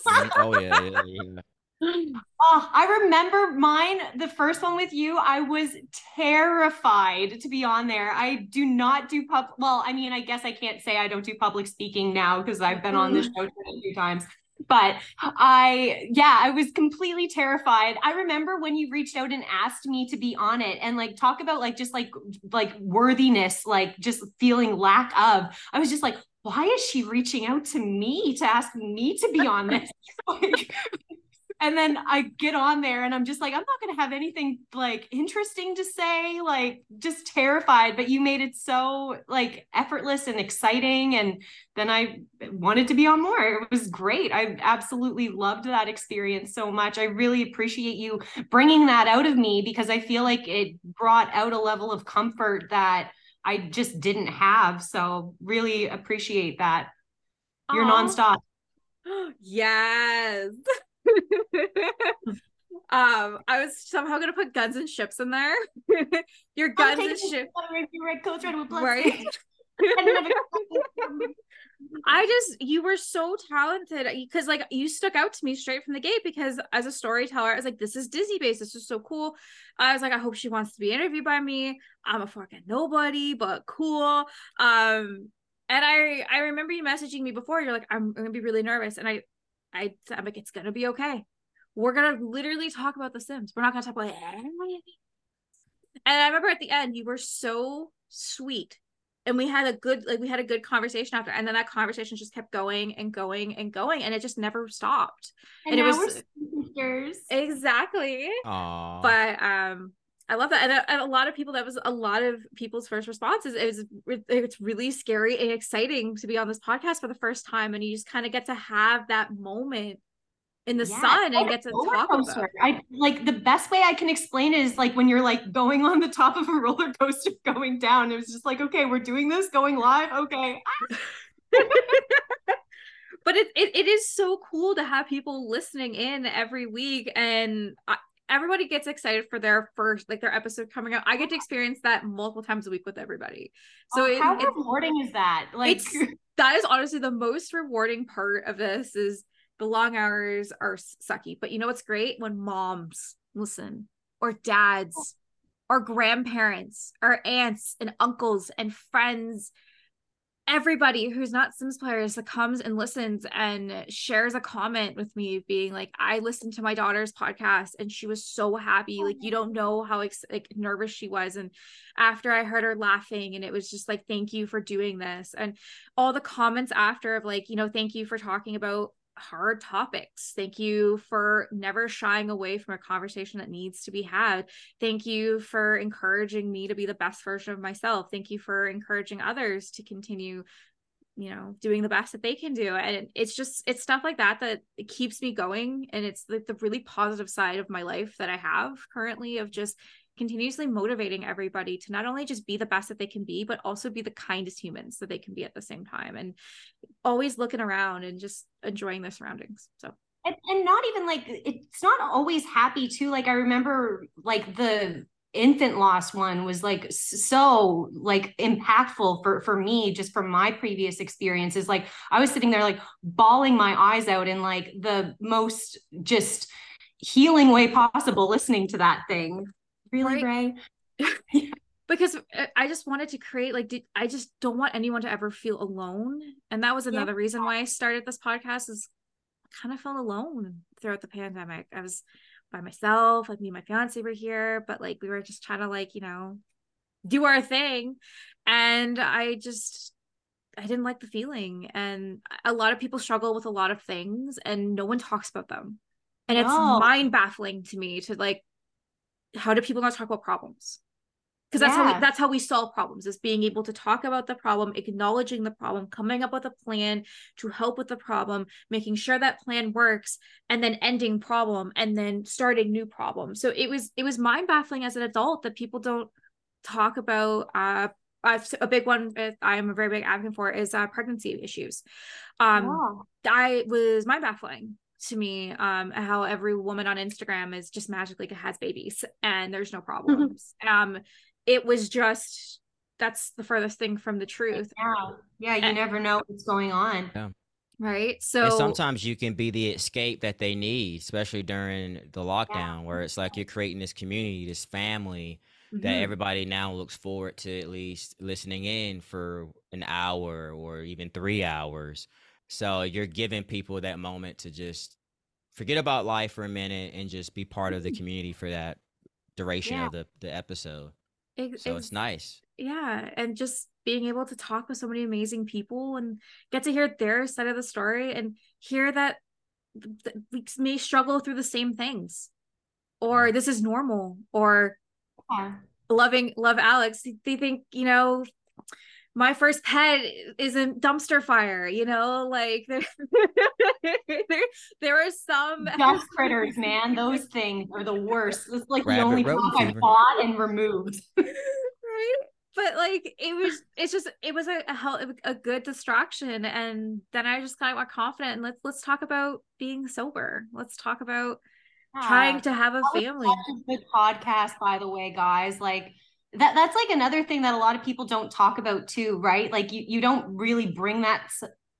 Mm, oh yeah, yeah, yeah. Oh, I remember mine, the first one with you. I was terrified to be on there. I do not do pub. Well, I mean, I guess I can't say I don't do public speaking now because I've been on this mm-hmm. show a few times. but I, yeah, I was completely terrified. I remember when you reached out and asked me to be on it and like talk about like just like like worthiness, like just feeling lack of. I was just like, why is she reaching out to me to ask me to be on this? [laughs] like, and then I get on there and I'm just like, I'm not going to have anything like interesting to say, like just terrified. But you made it so like effortless and exciting. And then I wanted to be on more. It was great. I absolutely loved that experience so much. I really appreciate you bringing that out of me because I feel like it brought out a level of comfort that I just didn't have. So really appreciate that. You're Aww. nonstop. [gasps] yes. [laughs] [laughs] um, I was somehow gonna put guns and ships in there. [laughs] Your guns and ships. Right. [laughs] I just you were so talented because like you stuck out to me straight from the gate because as a storyteller, I was like, this is Disney based. This is so cool. I was like, I hope she wants to be interviewed by me. I'm a fucking nobody, but cool. Um, and I I remember you messaging me before. You're like, I'm, I'm gonna be really nervous, and I I I'm like, it's gonna be okay. We're gonna literally talk about The Sims. We're not gonna talk about anything. And I remember at the end, you were so sweet, and we had a good like we had a good conversation after, and then that conversation just kept going and going and going, and it just never stopped. And, and it was sisters. Exactly. Aww. But um, I love that, and a, and a, lot of people. That was a lot of people's first responses. It was it's really scary and exciting to be on this podcast for the first time, and you just kind of get to have that moment in the yeah, sun and get to talk coaster. about. I like the best way I can explain it is like when you're like going on the top of a [laughs] roller coaster going down. It was just like, okay, we're doing this, going live. Okay. [laughs] but it, it it is so cool to have people listening in every week and I, everybody gets excited for their first like their episode coming out. I get to experience that multiple times a week with everybody. So oh, it, how rewarding is that? Like that is honestly the most rewarding part of this is the long hours are sucky. But you know what's great? When moms listen or dads or grandparents or aunts and uncles and friends everybody who's not Sims players that comes and listens and shares a comment with me being like, I listened to my daughter's podcast and she was so happy. Oh like, you don't know how like nervous she was. And after I heard her laughing and it was just like, thank you for doing this. And all the comments after of like, you know, thank you for talking about hard topics. Thank you for never shying away from a conversation that needs to be had. Thank you for encouraging me to be the best version of myself. Thank you for encouraging others to continue you know doing the best that they can do and it's just it's stuff like that that keeps me going and it's like the really positive side of my life that i have currently of just continuously motivating everybody to not only just be the best that they can be, but also be the kindest humans that they can be at the same time and always looking around and just enjoying their surroundings. So and, and not even like it's not always happy too. Like I remember like the infant loss one was like so like impactful for for me just from my previous experiences like i was sitting there like bawling my eyes out in like the most just healing way possible listening to that thing really right. [laughs] because uh, i just wanted to create like did, i just don't want anyone to ever feel alone. And that was another yeah. reason why i started this podcast is i kind of felt alone throughout the pandemic. I was by myself like me and my fiance were here but like we were just trying to like you know do our thing. And i just i didn't like the feeling. And a lot of people struggle with a lot of things and no one talks about them. And it's mind baffling to me to like how do people not talk about problems because that's yeah. how we, that's how we solve problems is being able to talk about the problem acknowledging the problem coming up with a plan to help with the problem making sure that plan works and then ending problem and then starting new problem so it was it was mind baffling as an adult that people don't talk about uh a big one I am a very big advocate for is uh, pregnancy issues. Um, wow. I was mind baffling to me um how every woman on Instagram is just magically has babies and there's no problems. um it was just that's the furthest thing from the truth. Yeah. Yeah, you and, never know what's going on. Yeah. Right. So and sometimes you can be the escape that they need, especially during the lockdown, yeah. where it's like you're creating this community, this family mm-hmm. that everybody now looks forward to at least listening in for an hour or even three hours So you're giving people that moment to just forget about life for a minute and just be part of the mm-hmm. community for that duration Yeah. of the the episode. Ex- So ex- it's nice. yeah and just being able to talk with so many amazing people and get to hear their side of the story and hear that th- th- we may struggle through the same things or mm-hmm. this is normal or Yeah. loving love alex they think you know my first pet is a dumpster fire you know like [laughs] there there, there are some Dust [laughs] critters, man. Those things are the worst. It's like the only rodent dog I bought and removed. [laughs] right but like it was it's just it was a, a hell a good distraction and then i just kind of got confident and let's let's talk about being sober let's talk about trying to have a That was family such a good podcast, by the way, guys. Like that that's like another thing that a lot of people don't talk about too, right? Like you you don't really bring that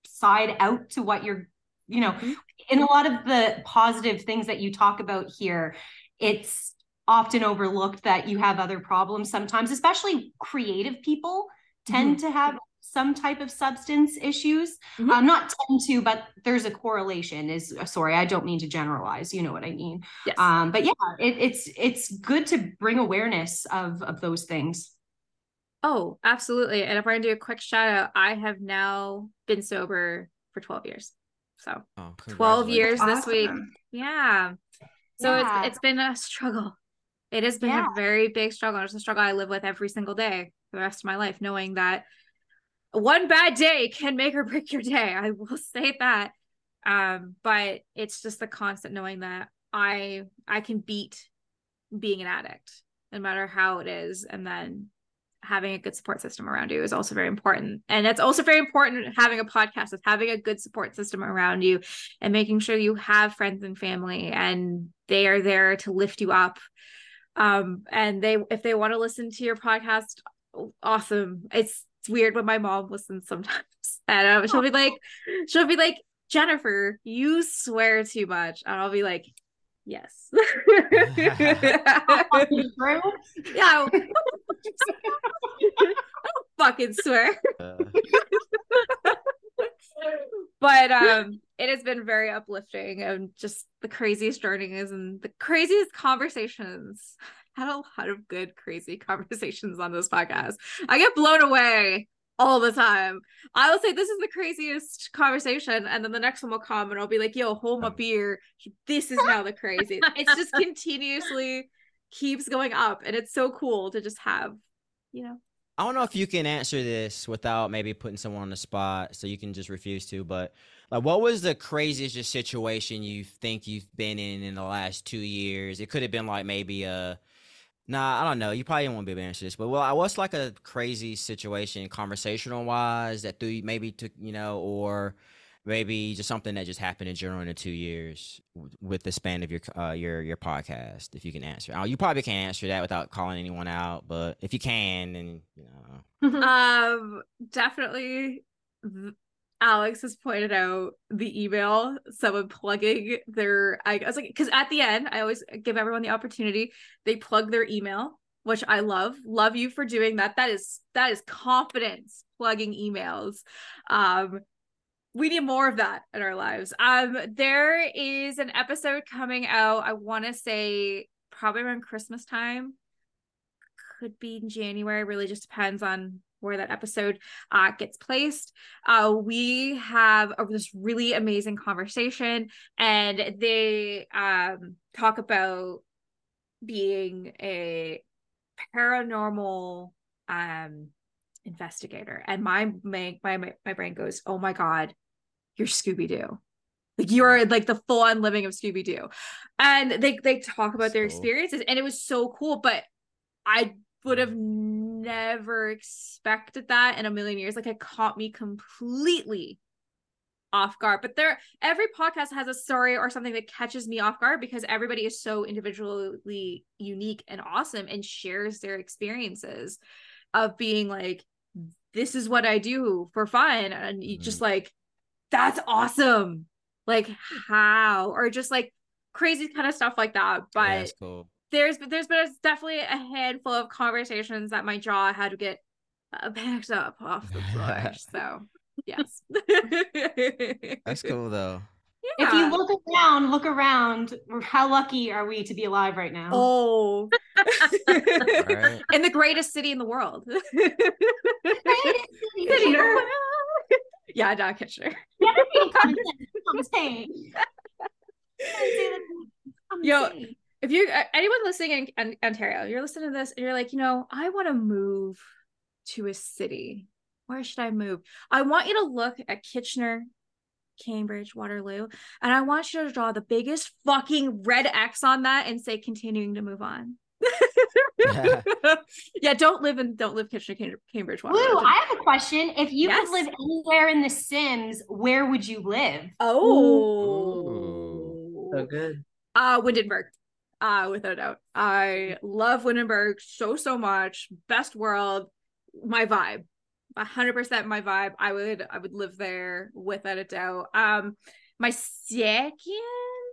side out to what you're, you know, Mhm. in a lot of the positive things that you talk about here, it's often overlooked that you have other problems sometimes, especially creative people tend to have some type of substance issues. Mhm. Uh, not tend to, but there's a correlation. Is sorry, I don't mean to generalize. You know what I mean. yes Um, but yeah, it, it's it's good to bring awareness of of those things. oh absolutely and if i do a quick shout out i have now been sober for 12 years so Oh, 12 years congratulations. this week yeah so Yeah. it's it's been a struggle it has been Yeah. a very big struggle it's a struggle i live with every single day for the rest of my life knowing that one bad day can make or break your day. I will [laughs] say that. Um but it's just the constant knowing that i i can beat being an addict no matter how it is. And then having a good support system around you is also very important. And it's also very important having a podcast is having a good support system around you and making sure you have friends and family and they are there to lift you up. Um and they if they want to listen to your podcast awesome. It's, it's weird when my mom listens sometimes. [laughs] And um, she'll be like she'll be like jennifer you swear too much. And i'll be like yes. True. [laughs] yeah [laughs] fucking swear. Uh, but um it has been very uplifting and just the craziest journeys and the craziest conversations had a lot of good crazy [laughs] conversations on this podcast i get blown away all the time i will say this is the craziest conversation and then the next one will come and i'll be like yo hold my oh. beer this is now the crazy it's just [laughs] continuously keeps going up and it's so cool to just have you know I don't know if you can answer this without maybe putting someone on the spot, so you can just refuse to. But like, what was the craziest situation you think you've been in in the last two years? It could have been like maybe a, nah, I don't know. You probably won't be able to answer this, but well, I was like a crazy situation, conversational wise, that through maybe took you know, or maybe just something that just happened in general in the two years with the span of your uh, your your podcast. If you can answer, oh, you probably can't answer that without calling anyone out, but if you can, then you know. um definitely th- alex has pointed out the email someone plugging their i was like because at the end i always give everyone the opportunity they plug their email which i love love you for doing that. That is that is confidence plugging emails. Um we need more of that in our lives. Um there is an episode coming out i want to say probably around christmas time. Could be in January. Really just depends on where that episode uh, gets placed. Uh, we have a, this really amazing conversation, and they um, talk about being a paranormal um, investigator. And my, my my my brain goes, "Oh my god, you're Scooby Doo." Like you're like the full on living of Scooby Doo, and they they talk about their experiences, and it was so cool. But I would have never expected that in a million years. Like it caught me completely off guard. But there every podcast has a story or something that catches me off guard because everybody is so individually unique and awesome and shares their experiences of being like, this is what I do for fun. And you just mm-hmm. like, that's awesome. Like how? Or just like crazy kind of stuff like that. But Yeah, that's cool. There's there's been definitely a handful of conversations that my jaw had to get uh, backed up off the floor. so Yes. That's cool though. If you look around, look around. How lucky are we to be alive right now? Oh. Right. In the greatest city in the world. Kitchener. yeah, not Kitchener. Yo, If you uh, anyone listening in, in Ontario, you're listening to this and you're like, you know, I want to move to a city. Where should I move? I want you to look at Kitchener, Cambridge, Waterloo, and I want you to draw the biggest fucking red X on that and say continuing to move on. [laughs] [laughs] yeah, don't live in don't live Kitchener, Cambridge, Waterloo. Blue, I have a question. If you Yes. could live anywhere in The Sims, where would you live? oh, So good. Uh Windenburg. Uh without a doubt. I love Windenburg so so much. Best world. My vibe. A hundred percent my vibe. I would I would live there without a doubt. Um my second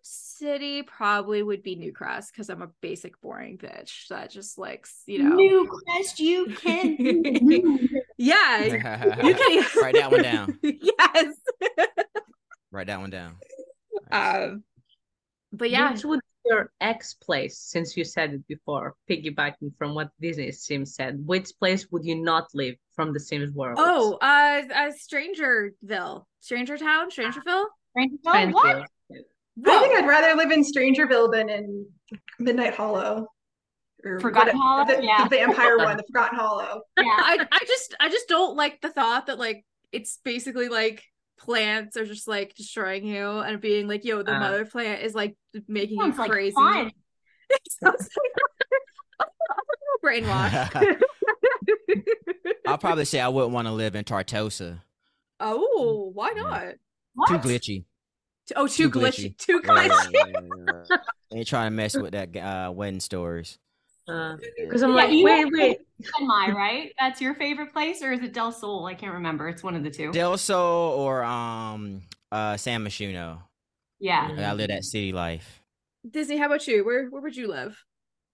city probably would be Newcrest because I'm a basic boring bitch that just likes, you know. Newcrest, you can. [laughs] yeah. [laughs] You can [laughs] Write that one down. yes. Write that one down. Um but yeah. Which would be your ex place, since you said it before, piggybacking from what Disney Sims said, which place would you not live from the Sims world? Oh, uh, uh Strangerville, Stranger Town, Strangerville. Oh, what? I think I'd rather live in Strangerville than in Midnight Hollow. Or Forgotten Hollow? The, Yeah. the vampire one, the [laughs] Forgotten Hollow. Yeah. I, I just, I just don't like the thought that like it's basically like plants are just like destroying you and being like, yo, the Uh. mother plant is like making you crazy. fun. [laughs] Like brainwash. [laughs] I'll probably say I wouldn't want to live in Tartosa. oh, why Yeah. not? What? Too glitchy. Oh, too, Too glitchy. glitchy. Too glitchy. yeah, yeah, yeah. Ain't trying to mess with that uh, wedding stories. Because I'm Yeah, like, you wait, know- wait. Senmai, right? That's your favorite place, or is it Del Sol? I can't remember. It's one of the two. Del Sol or um uh San Myshuno. yeah. Like, I live that city life. Disney, how about you? Where, where would you live?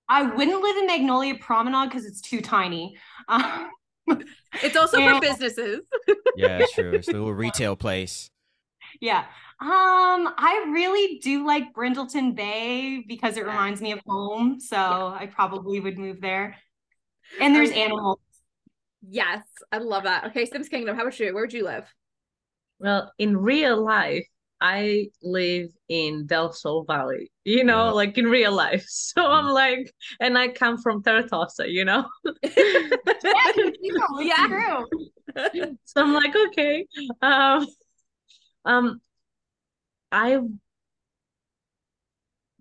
I wouldn't live in Magnolia Promenade because it's too tiny. Um, It's also Yeah. for businesses. Yeah, it's true. It's a [laughs] little retail place. yeah. Um, I really do like Brindleton Bay because it reminds me of home. So I probably would move there. And there's Okay. animals. Yes, I love that. Okay, Sims Kingdom, how about you? Where would you live? Well, in real life, I live in Del Sol Valley, you know, Yeah. like in real life. [laughs] So I'm like, and I come from Tartosa, you know? Yeah, you do. Yeah. true. So I'm like, okay. Um, um, I,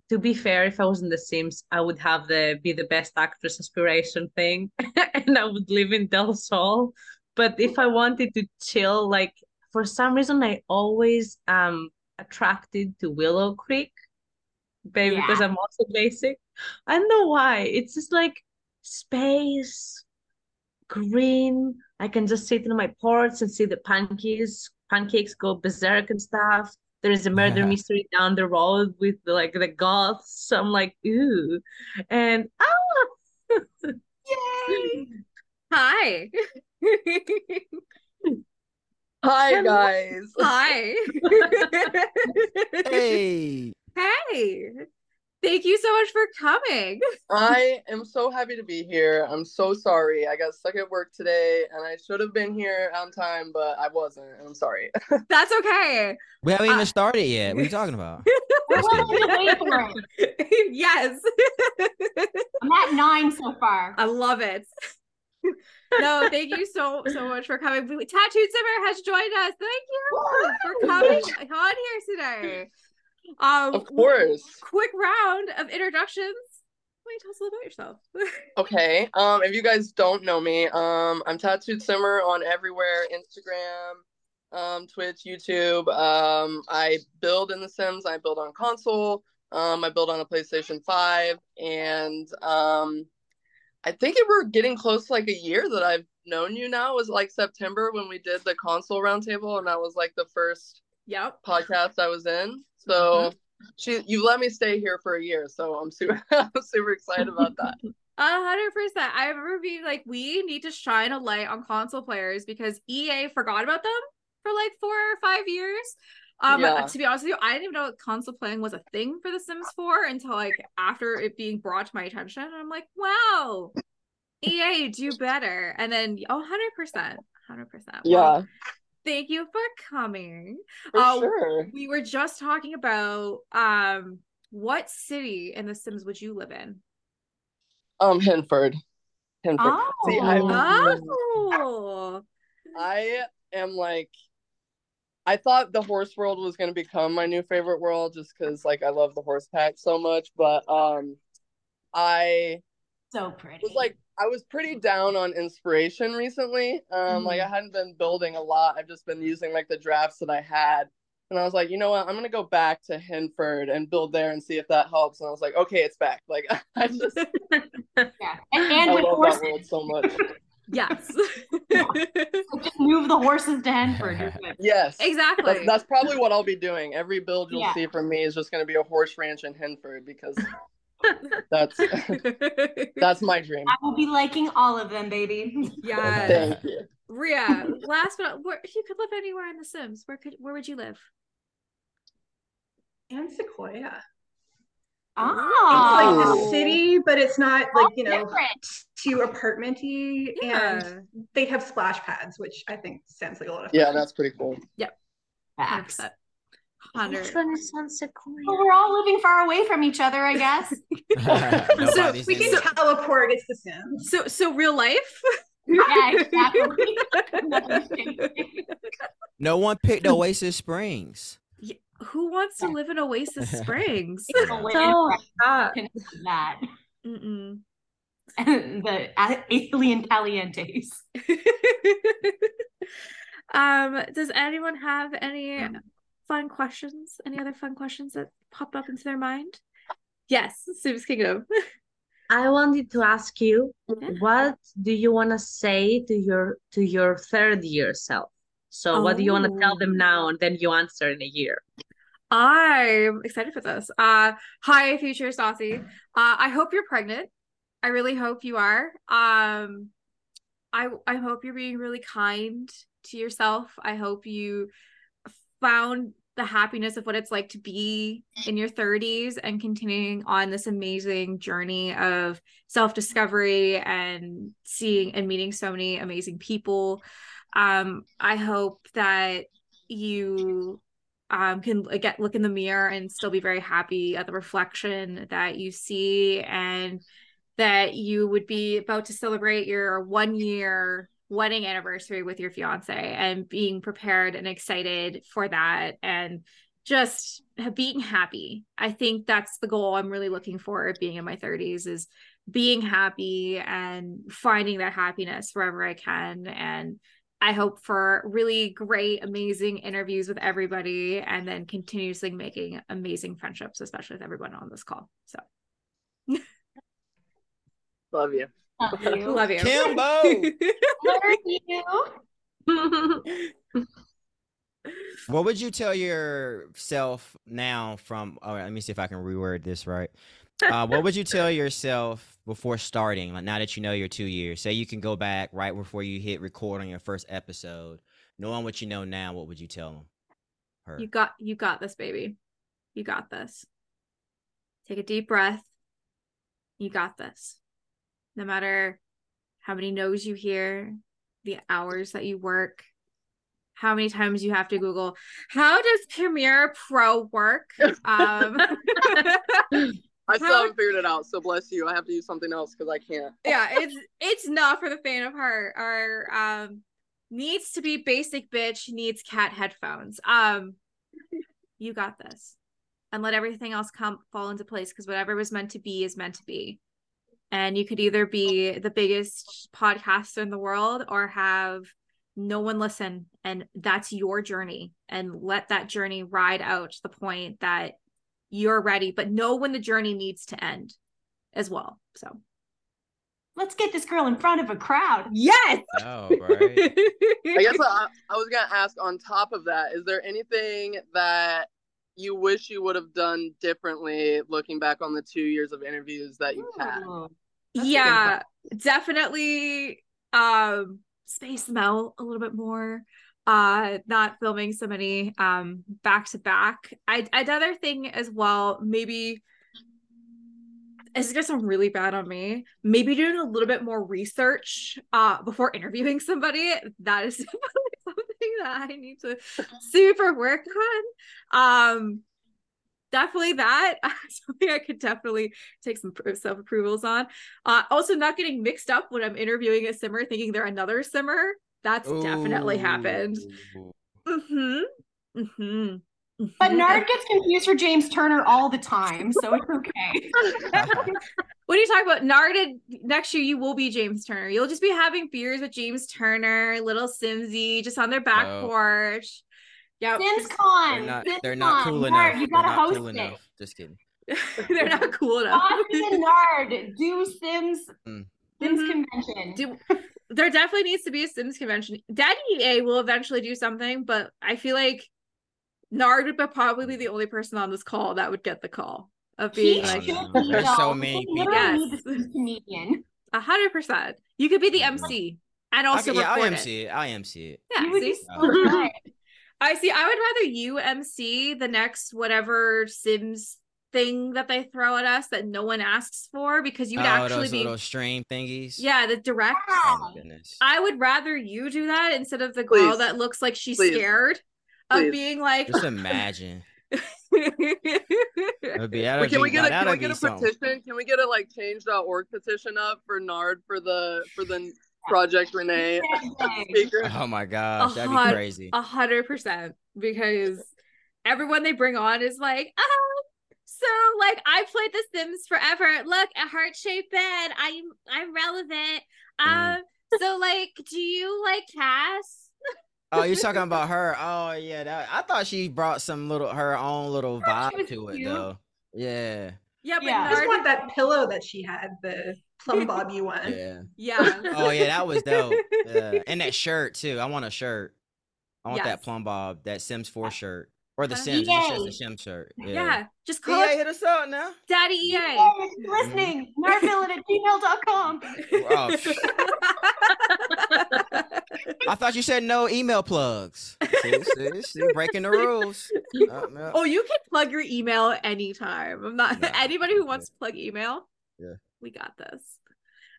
to be fair, if I was in The Sims, I would have the be the best actress aspiration thing, [laughs] and I would live in Del Sol. But if I wanted to chill, like for some reason, I always um attracted to Willow Creek, maybe because I'm also basic. I don't know why. It's just like space, green. I can just sit in my porch and see the pancakes, pancakes go berserk and stuff. There is a murder mystery down the road with the, like the goths. So I'm like, ooh, and ah, Yay. Hi. [laughs] Hi guys. Hi. [laughs] Hey. hey. Thank you so much for coming. [laughs] I am so happy to be here. I'm so sorry. I got stuck at work today and I should have been here on time, but I wasn't. and I'm sorry. [laughs] That's okay. We haven't even Uh, started yet. What are you talking [laughs] about? We're Just kidding. willing to wait for it. yes. I'm at nine so far. I love it. no, thank you so so much for coming. Tattooed Simmer has joined us. Thank you for coming on here today. Um Of course. quick round of introductions. Why don't you tell us a little about yourself? [laughs] Okay. Um, if you guys don't know me, um, I'm Tattooed Simmer on everywhere, Instagram, um, Twitch, YouTube. Um, I build in The Sims. I build on console. Um, I build on a PlayStation 5, and um, I think it we're getting close to like a year that I've known you now. It was like September when we did the console roundtable, and that was like the first yep. podcast I was in. So she, you let me stay here for a year, so I'm super, [laughs] I'm super excited about that. [laughs] A hundred percent. I remember being like, we need to shine a light on console players because EA forgot about them for like four or five years. Um, Yeah. to be honest with you, I didn't even know what console playing was a thing for The Sims 4 until like after it being brought to my attention. And I'm like, wow, EA, do better. And then, oh, 100%. 100%. Well, Yeah, thank you for coming. for Uh, sure. We were just talking about um what city in The Sims would you live in? Um, Henford. Henford. See, I, Oh, I am like, I thought the horse world was gonna become my new favorite world just because like I love the horse pack so much, but um, I So pretty. was like I was pretty down on inspiration recently. Um, like I hadn't been building a lot. I've just been using like the drafts that I had. And I was like, you know what? I'm gonna go back to Henford and build there and see if that helps. And I was like, okay, it's back. Like [laughs] I just [laughs] yeah. And, and I with love horses, that world so much. [laughs] yes. just move the horses to Henford. Yes. exactly. That's, that's probably what I'll be doing. Every build you'll Yeah. see from me is just gonna be a horse ranch in Henford because that's [laughs] that's my dream. I will be liking all of them, baby. yeah. Thank you. Ria, last but not, where, if you could live anywhere in The Sims, where could where would you live? San Sequoia. Oh, It's like the city, but it's not like, you know, different. too apartmenty. Yeah. And they have splash pads, which I think sounds like a lot of fun. Yeah, that's pretty cool. Facts. 100%. 100. Which one is on Sequoia? Well, we're all living far away from each other, I guess. [laughs] Nobody's we can it. teleport. It's the Sims. So so real life? yeah, [laughs] exactly. Nothing's no one picked Oasis Springs. Who wants to live in Oasis [laughs] Springs? Away So that. Mm-mm. the alien calientes. um, does anyone have any fun questions? Any other fun questions that popped up into their mind? Yes, Sims Kingdom. [laughs] I wanted to ask you, Yeah. what do you want to say to your to your third year self? So what do you want to tell them Oh. now, and then you answer in a year? I'm excited for this. Uh, hi, future Stassi. Uh, I hope you're pregnant. I really hope you are. Um, I I hope you're being really kind to yourself. I hope you found the happiness of what it's like to be in your 30s and continuing on this amazing journey of self-discovery and seeing and meeting so many amazing people. Um, I hope that you um can get look in the mirror and still be very happy at the reflection that you see and that you would be about to celebrate your one year wedding anniversary with your fiance and being prepared and excited for that and just being happy. I think that's the goal I'm really looking for being in my 30s is being happy and finding that happiness wherever I can and I hope for really great, amazing interviews with everybody and then continuously making amazing friendships, especially with everyone on this call. So [laughs] Love you. Love you. Kimbo! Love you. [laughs] What would you tell yourself now from all right, let me see if I can reword this right. Uh, what would you tell yourself before starting? Like now that you know your two years, say you can go back right before you hit record on your first episode, knowing what you know now, what would you tell them? Her. you got you got this, baby. You got this. Take a deep breath. You got this. No matter how many no's you hear, the hours that you work, how many times you have to Google, how does Premiere Pro work? Um [laughs] I [laughs] still haven't figured it out, so bless you. I have to use something else because I can't. yeah, it's it's not for the faint of heart. Our um needs to be basic bitch needs cat headphones. Um you got this. And let everything else come fall into place because whatever was meant to be is meant to be. And you could either be the biggest podcaster in the world or have no one listen and that's your journey and let that journey ride out to the point that you're ready but know when the journey needs to end as well. So Let's get this girl in front of a crowd. Yes. Oh, right. [laughs] I guess I, I was gonna ask on top of that, is there anything that you wish you would have done differently looking back on the two years of interviews that you've had? That's yeah, definitely um space them out a little bit more. uh not filming so many um back to back. I another thing as well, maybe this is gonna sound really bad on me. Maybe doing a little bit more research uh before interviewing somebody. That is [laughs] that [laughs] I need to super work on. Um definitely that [laughs] something I could definitely take some self approvals on. Uh, also, not getting mixed up when I'm interviewing a simmer, thinking they're another simmer. That's Ooh. definitely happened. Mm-hmm. Mm-hmm. But mm-hmm. Nard gets confused for James Turner all the time, so it's okay. [laughs] what are you talking about? Nard next year you will be James Turner. You'll just be having beers with James Turner, lilsimsie, just on their back oh. porch. Yeah, SimsCon. They're not, they're not cool enough. You gotta host cool it. Enough. Just kidding. [laughs] they're not cool enough. Austin and Nard do Sims mm. Sims mm-hmm. convention. Do, there definitely needs to be a Sims convention. Daddy EA will eventually do something, but I feel like Nard would probably be the only person on this call that would get the call of being he like, there's so many people. Yes. comedian. A hundred percent. You could be the MC and also okay, yeah, I MC it. I MC it. Yeah, see? So [laughs] I see. I would rather you MC the next whatever Sims thing that they throw at us that no one asks for because you'd oh, actually those be little stream thingies. Yeah, the direct. Oh, I would rather you do that instead of the girl Please. that looks like she's Please. scared Please. of being like. Just imagine. [laughs] Wait, be, can we get a, can we get a petition? Can we get a like change.org petition up for Nard for the for the Project Rene speaker. Oh my gosh, that'd be crazy. A hundred percent because everyone they bring on is like, oh, so like I played The Sims forever. Look, a heart shaped bed. I'm I'm relevant. Mm. Um, mm. so like, do you like Cass? Oh, you're talking about her. Oh yeah, that, I thought she brought some little her own little vibe to it though. Yeah. Yeah, but yeah. I just want that pillow that she had, the plum [laughs] bobby one. Yeah. Yeah. oh yeah, that was dope. [laughs] Yeah. And that shirt too. I want a shirt. I want yes. that plumbob, that Sims 4 shirt. Or the uh, Sims, it's just a Sims shirt. Yeah. yeah. Just call EA, it. hit us up now. Daddy EA. EA listening. Nardvillian at gmail.com. [laughs] Oh, [laughs] I thought you said no email plugs. See, see, see breaking the rules. [laughs] Uh, oh, you can plug your email anytime. I'm not no, anybody who wants to plug email. Yeah, we got this.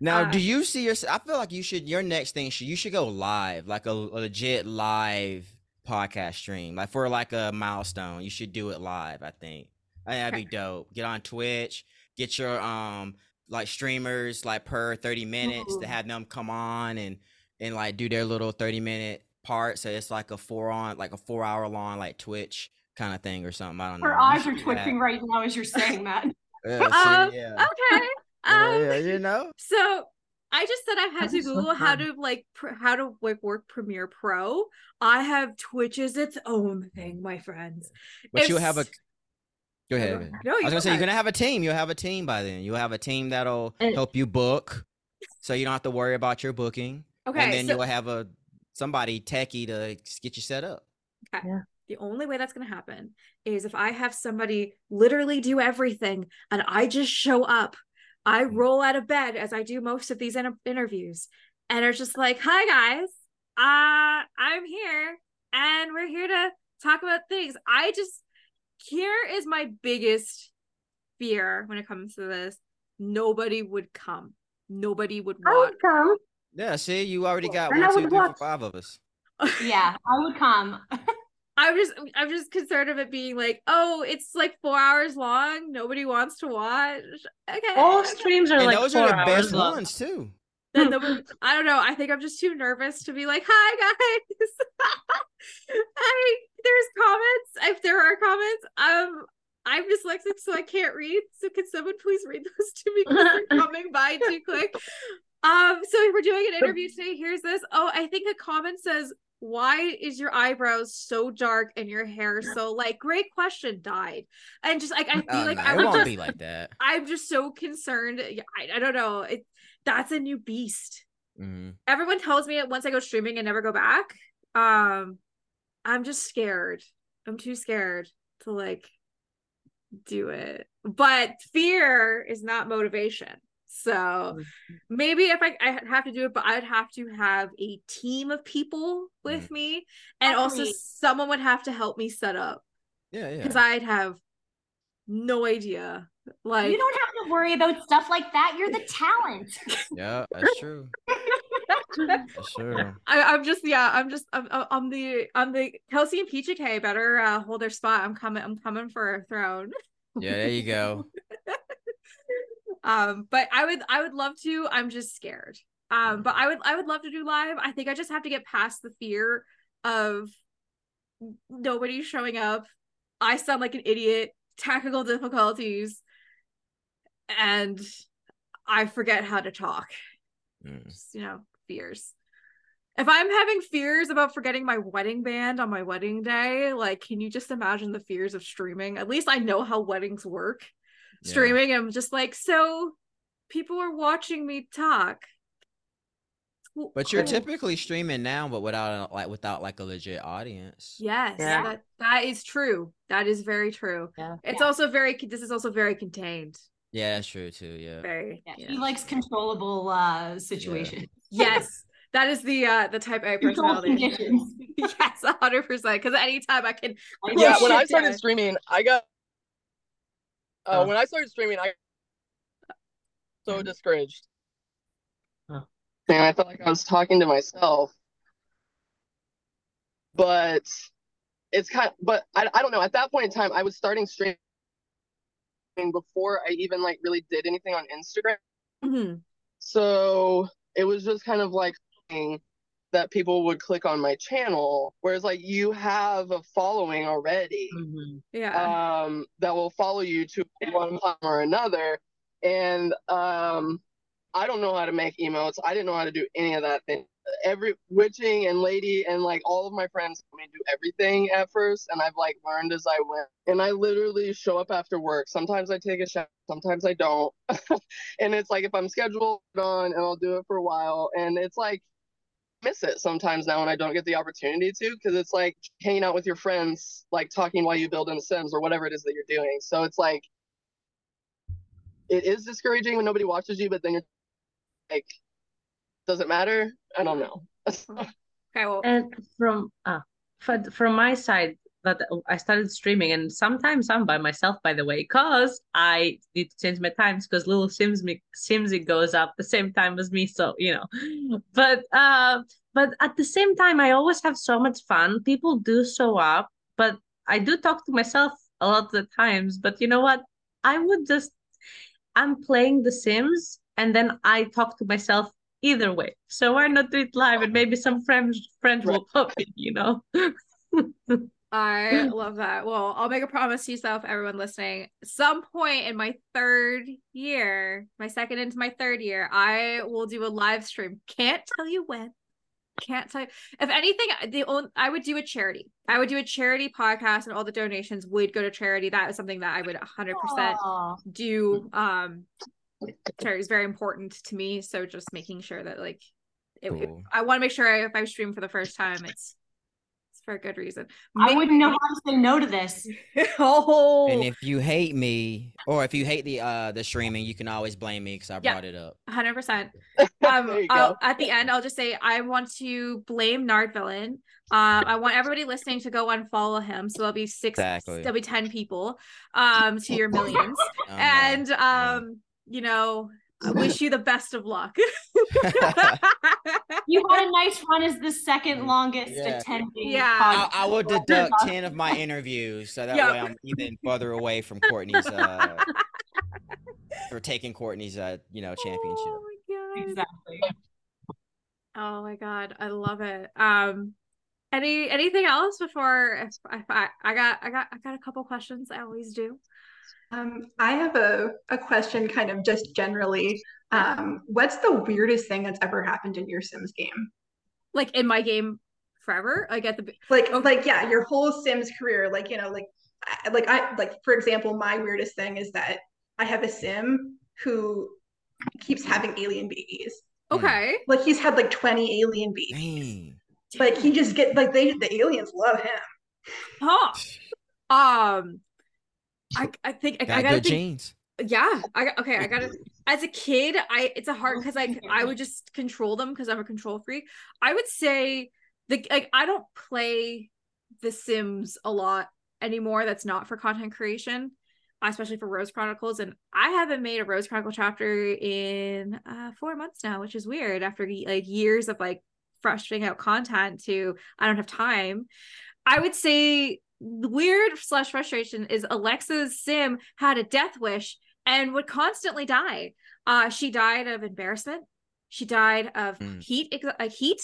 Now, uh, do you see yourself? I feel like you should. Your next thing should you should go live, like a, a legit live podcast stream, like for like a milestone. You should do it live. I think. I think that'd be dope. Get on Twitch. Get your um like streamers like per 30 minutes to have them come on and and like do their little 30 minute part. So it's like a four on like a four hour long like Twitch kind of thing or something. I don't Her know. Her eyes are twitching right now as you're saying that. [laughs] yeah, [laughs] see, um, yeah. Okay. [laughs] Um, yeah, you know. So I just said I had to Google how to like pr- how to like work Premiere Pro. I have Twitch is its own thing, my friends. But if... you have a Go ahead. No, I was gonna say you're gonna have a team. You'll have a team by then. You'll have a team that'll and, help you book, so you don't have to worry about your booking. Okay, and then so, you'll have a somebody techie to get you set up. Okay. Yeah. The only way that's going to happen is if I have somebody literally do everything and I just show up. I mm. roll out of bed as I do most of these in- interviews and are just like, "Hi guys. Uh I'm here and we're here to talk about things." I just here is my biggest fear when it comes to this. Nobody would come. Nobody would watch. I would come. Yeah, see, you already got one, two, three, four, five of us. [laughs] yeah, I would come. [laughs] I'm just I'm just concerned of it being like, oh, it's like four hours long. Nobody wants to watch. Okay. All streams are and like those are the best long. ones too. [laughs] Then the, I don't know. I think I'm just too nervous to be like, hi guys. I there's comments. If there are comments, um, I'm dyslexic, so I can't read. So can someone please read those to me because they're coming by too quick. Um, so we're doing an interview today. Here's this. Oh, I think a comment says, "Why is your eyebrows so dark and your hair so like?" Great question. Died, and just like I feel oh, like no, I won't just, be like that. I'm just so concerned. I, I don't know. It that's a new beast. Mm-hmm. Everyone tells me it once I go streaming and never go back. Um, I'm just scared. I'm too scared to like do it. But fear is not motivation. So Mm-hmm. maybe if I, I have to do it, but I'd have to have a team of people with me, and also Agreed. someone would have to help me set up Yeah, yeah. because I'd have no idea. Like you don't have to worry about stuff like that. You're the talent. [laughs] Yeah, that's true. That's true. [laughs] I, I'm just yeah, I'm just I'm, I'm I'm the I'm the Kelsey and PGK better uh, hold their spot. I'm coming I'm coming for a throne. Yeah, there you go. [laughs] um but i would i would love to i'm just scared. Um but i would i would love to do live. I think i just have to get past the fear of nobody showing up. I sound like an idiot technical difficulties and i forget how to talk. Mm. just you know fears. If i'm having fears about forgetting my wedding band on my wedding day like can you just imagine the fears of streaming? At least i know how weddings work Yeah. streaming i'm just like so people are watching me talk But you're cool. typically streaming now, but without a- like without like a legit audience. yes Yeah. that that is true that is very true Yeah. it's Yeah. also very this is also very contained Yeah, that's true too. Yeah. very Yeah, you he likes controllable uh situations. [laughs] yes that is the uh the type a Controlled personality conditions. [laughs] yes 100 percent because anytime i can yeah, when I started down. streaming, I got. Uh, Oh. When I started streaming, I so discouraged. Oh. Man, I felt like I was talking to myself. But it's kind of, but I, I don't know. At that point in time, I was starting streaming before I even like really did anything on Instagram. Mhm. So it was just kind of like that people would click on my channel, whereas like you have a following already Mhm. yeah um, that will follow you to one time or another. And um, I don't know how to make emotes. I didn't know how to do any of that thing. Every witching and lady and like all of my friends told me do everything at first, and I've like learned as I went. And I literally show up after work. Sometimes I take a shower, sometimes I don't. [laughs] and it's like if I'm scheduled on, and I'll do it for a while, and it's like miss it sometimes now when I don't get the opportunity to because it's like hanging out with your friends, like talking while you build in The Sims or whatever it is that you're doing. So it's like it is discouraging when nobody watches you, but then you're like, does it matter? I don't know. [laughs] okay well And from uh, for, from my side, that I started streaming, and sometimes I'm by myself, by the way, cause I need to change my times because little Sims me Simsy goes up the same time as me, so you know. [laughs] But uh, but at the same time, I always have so much fun. People do show up, but I do talk to myself a lot of the times. But you know what? I would just I'm playing The Sims, and then I talk to myself either way. So why not do it live and maybe some friends friends will pop in, you know? [laughs] I love that. Well, I'll make a promise to yourself, everyone listening. Some point in my third year, my second into my third year, I will do a live stream. Can't tell you when. Can't tell you. If anything, the only I would do a charity. I would do a charity podcast, and all the donations would go to charity. That is something that I would 100 percent Aw. do. Um, charity is very important to me. So just making sure that like, it, it- Cool. I want to make sure if I stream for the first time, it's it's for a good reason. I wouldn't know how to say no to this. [laughs] oh, And if you hate me, or if you hate the uh the streaming, you can always blame me because I Yeah. brought it up. hundred percent. [laughs] Um, you at the end, I'll just say I want to blame Nard Villain. Um, I want everybody listening to go unfollow him. So there'll be six, Exactly. there'll be ten people, um, to your millions, [laughs] Oh, no. and Yeah. um, you know, I wish you the best of luck. [laughs] You had a nice run as the second longest Yeah. attending. Yeah. I. I will deduct ten of my interviews, so that Yeah. way I'm even further away from Courtney's uh [laughs] for taking Courtney's uh you know championship. Oh my god. Exactly. Oh my god, I love it. Um, any anything else before if, if I I got I got I got a couple questions. I always do. Um, I have a, a question kind of just generally. Um, what's the weirdest thing that's ever happened in your Sims game? Like in my game forever, I get the Like, Okay. like, yeah, your whole Sims career, like, you know, like, I- like I, like, for example, my weirdest thing is that I have a Sim who keeps having alien babies. okay. Like, he's had like 20 alien babies. Dang. Like, he just get, like, they, the aliens love him. Huh. [sighs] Um, I I think I, Got I gotta good think. genes. yeah i okay i gotta as a kid i it's a hard because like i would just control them because i'm a control freak i would say the like i don't play the sims a lot anymore that's not for content creation especially for rose chronicles and i haven't made a rose chronicle chapter in uh four months now which is weird after like years of like frustrating out content to i don't have time i would say the weird slash frustration is alexa's sim had a death wish and would constantly die. Uh, she died of embarrassment. She died of Mm. heat, ex- uh, heat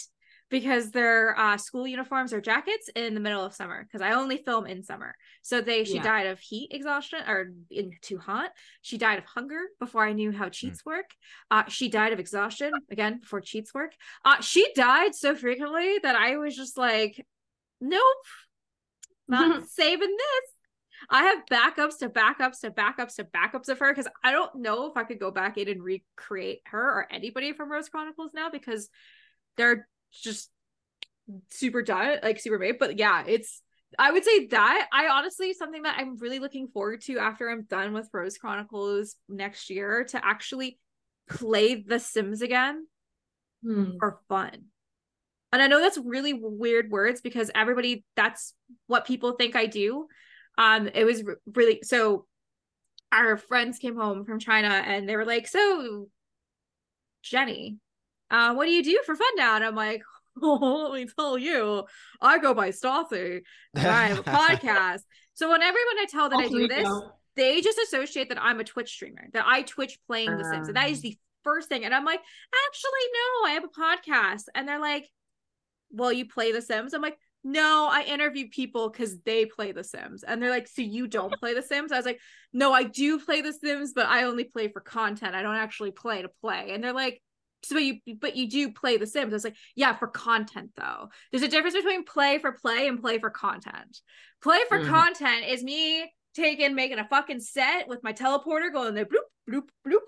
because their uh, school uniforms or jackets in the middle of summer. Because I only film in summer, so they she Yeah. died of heat exhaustion or in too hot. She died of hunger before I knew how cheats work. Uh, she died of exhaustion again before cheats work. Uh, she died so frequently that I was just like, nope, not [laughs] saving this. I have backups to backups to backups to backups of her because I don't know if I could go back in and recreate her or anybody from Rose Chronicles now because they're just super done, like super made. But yeah, it's I would say that I honestly something that I'm really looking forward to after I'm done with Rose Chronicles next year to actually play The Sims again Hmm. for fun. And I know that's really weird words because everybody that's what people think I do. Um it was re- really so our friends came home from China and they were like, "So Jenny, uh what do you do for fun now?" And I'm like, "Oh, [laughs] let me tell you. I go by Stassi I have a podcast." [laughs] So when everyone I tell that I Alter do this, ego. they just associate that I'm a Twitch streamer, that I Twitch playing The Sims. And that is the first thing. And I'm like, actually, no, I have a podcast. And they're like, well, you play The Sims? I'm like, no, I interview people because they play The Sims. And they're like, so you don't [laughs] play The Sims? I was like, no, I do play The Sims, but I only play for content. I don't actually play to play. And they're like, so you but you do play the sims i was like yeah for content though there's a difference between play for play and play for content play for Mhm. content is me taking making a fucking set with my teleporter going there bloop bloop bloop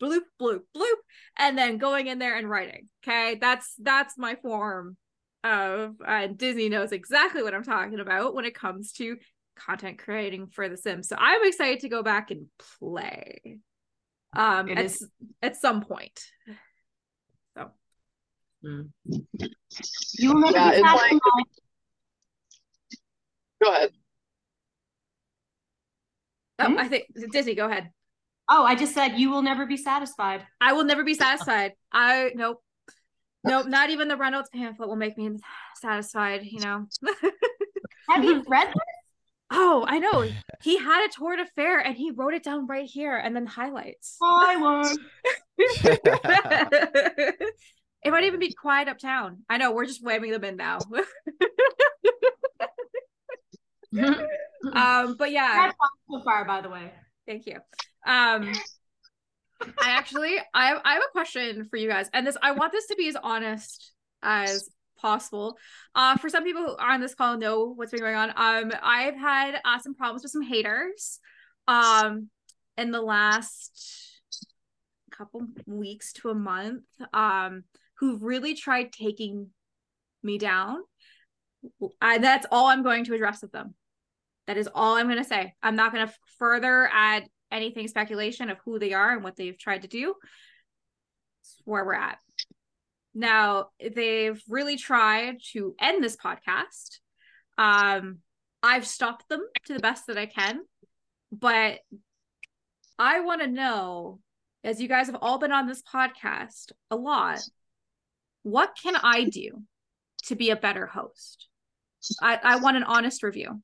bloop bloop bloop and then going in there and writing okay that's that's my form of and disney knows exactly what i'm talking about when it comes to content creating for the sims so i'm excited to go back and play um It at, is- at some point so Hmm. You will never Yeah, be it's like- satisfied. Go ahead. oh, Hmm? i think disney go ahead Oh, I just said you will never be satisfied. I will never be satisfied. I nope. Nope, not even the Reynolds pamphlet will make me satisfied, you know. [laughs] Have you read this? oh, I know. [laughs] He had a tour de fair and he wrote it down right here and then highlights. I won. [laughs] it might even be quiet uptown. I know, we're just whamming them in now. um, but yeah. That's fun so far, by the way. Thank you. Um I actually I have, I have a question for you guys and this I want this to be as honest as possible. Uh for some people who are on this call know what's been going on. Um I've had uh, some problems with some haters um in the last couple weeks to a month um who've really tried taking me down. And that's all I'm going to address with them. That is all I'm going to say. I'm not going to further add anything speculation of who they are and what they've tried to do. It's where we're at. Now, they've really tried to end this podcast. Um, I've stopped them to the best that I can, but I want to know, as you guys have all been on this podcast a lot, what can I do to be a better host? I, I want an honest review.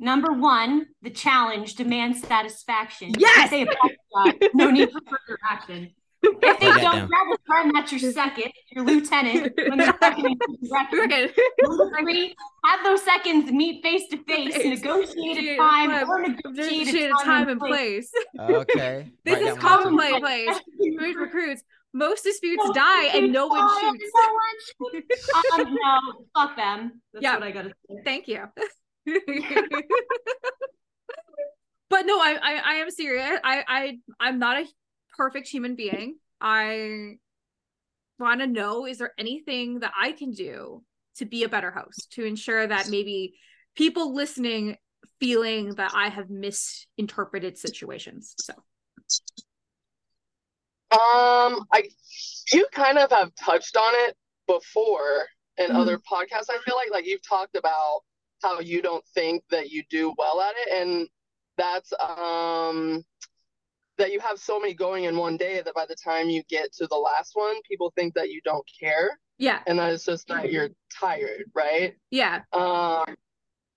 Number one, the challenge demands satisfaction. Yes! If they apologize, no need for further action. [laughs] If they Write don't down. grab a gun, that's your second, your lieutenant. When they're second, We're. Number three, have those seconds meet face to face, Face. negotiate a time or negotiate Negotiate a time and place. okay. [laughs] This Write is common play place. Recruit recruits. Most disputes die and no one shoots. um, no, fuck them. That's Yeah. what I gotta say. Thank you. But no, I, I I am serious. I I I'm not a perfect human being. I want to know is there anything that I can do to be a better host to ensure that maybe people listening feeling that I have misinterpreted situations. So Um, I you kind of have touched on it before in Mhm. other podcasts. I feel like like you've talked about how you don't think that you do well at it, and that's um that you have so many going in one day that by the time you get to the last one, people think that you don't care, yeah, and that it's just that you're tired, right? yeah, Um,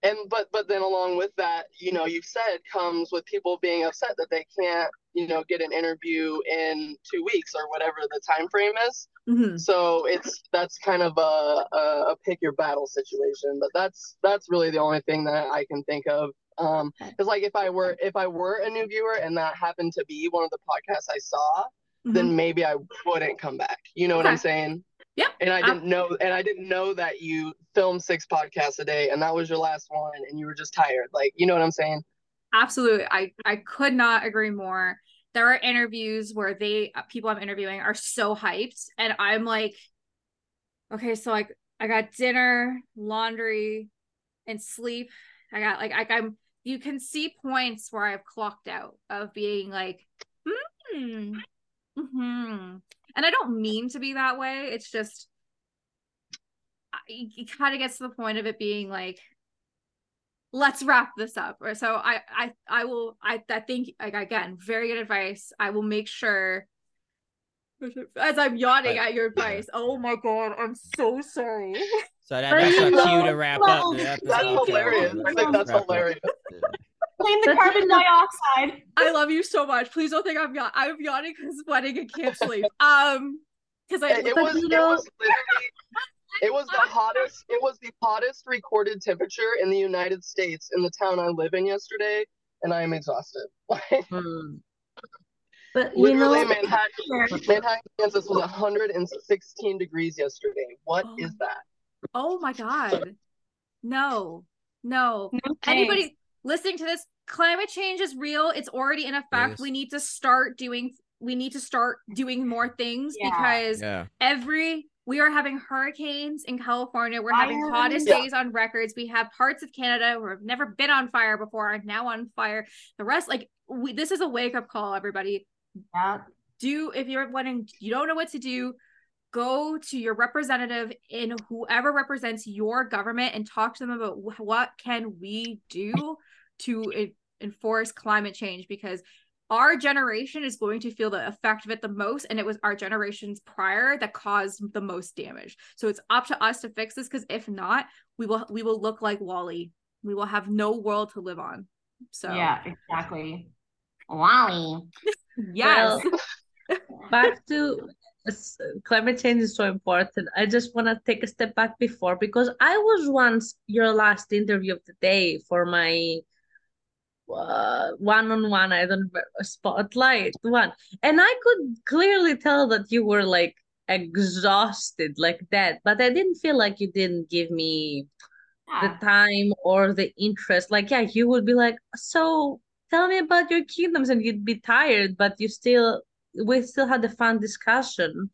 and but but then along with that, you know, you've said comes with people being upset that they can't, you know, get an interview in two weeks or whatever the time frame is. Mhm. So it's that's kind of a, a a pick your battle situation. But that's that's really the only thing that I can think of. Um, because like if I were if I were a new viewer and that happened to be one of the podcasts I saw, Mhm. then maybe I wouldn't come back. You know what I'm saying? Yeah. And I didn't know and I didn't know that you film six podcasts a day and that was your last one and you were just tired. Like, you know what I'm saying? absolutely. I I could not agree more. There are interviews where they uh, people I'm interviewing are so hyped, and I'm like, okay, so like I got dinner, laundry, and sleep. I got like I, I'm. You can see points where I've clocked out of being like, hmm, hmm, and I don't mean to be that way. It's just it kind of gets to the point of it being like let's wrap this up or so i i i will i i think like again very good advice i will make sure [laughs] as i'm yawning But- at your advice [laughs] oh my god i'm so sorry So that, But that's you our cue to wrap up the episode. That's hilarious. I think that's hilarious. Blame the carbon dioxide. i love you so much please don't think i'm yaw- i'm yawning because sweating and can't sleep um because i It, it was you it was literally it was the hottest it was the hottest recorded temperature in the United States in the town I live in yesterday and I am exhausted. [laughs] Hmm. But you Literally know, Manhattan Manhattan, Kansas was 116 degrees yesterday. What is Oh. that? oh my god no no No anybody listening to this climate change is real it's already in effect we need to start doing we need to start doing more things Yeah. because Yeah. every we are having hurricanes in California. We're having Fires. hottest Yeah. days on records. We have parts of Canada who have never been on fire before are now on fire. The rest, like we, this is a wake up call, everybody. Yeah. Do if you're wanting, you don't know what to do, go to your representative in whoever represents your government and talk to them about what can we do to en- enforce climate change because our generation is going to feel the effect of it the most and it was our generations prior that caused the most damage so it's up to us to fix this because if not we will we will look like WALL-E we will have no world to live on so Yeah, exactly. WALL-E. [laughs] yes Well, back to climate change is so important. I just want to take a step back before because I was once your last interview of the day for my uh, one-on-one. I don't remember spotlight one, and I could clearly tell that you were like exhausted, like that. But I didn't feel like you didn't give me the time or the interest. Like, yeah, you would be like, so tell me about your kingdoms, and you'd be tired, but you still, we still had a fun discussion.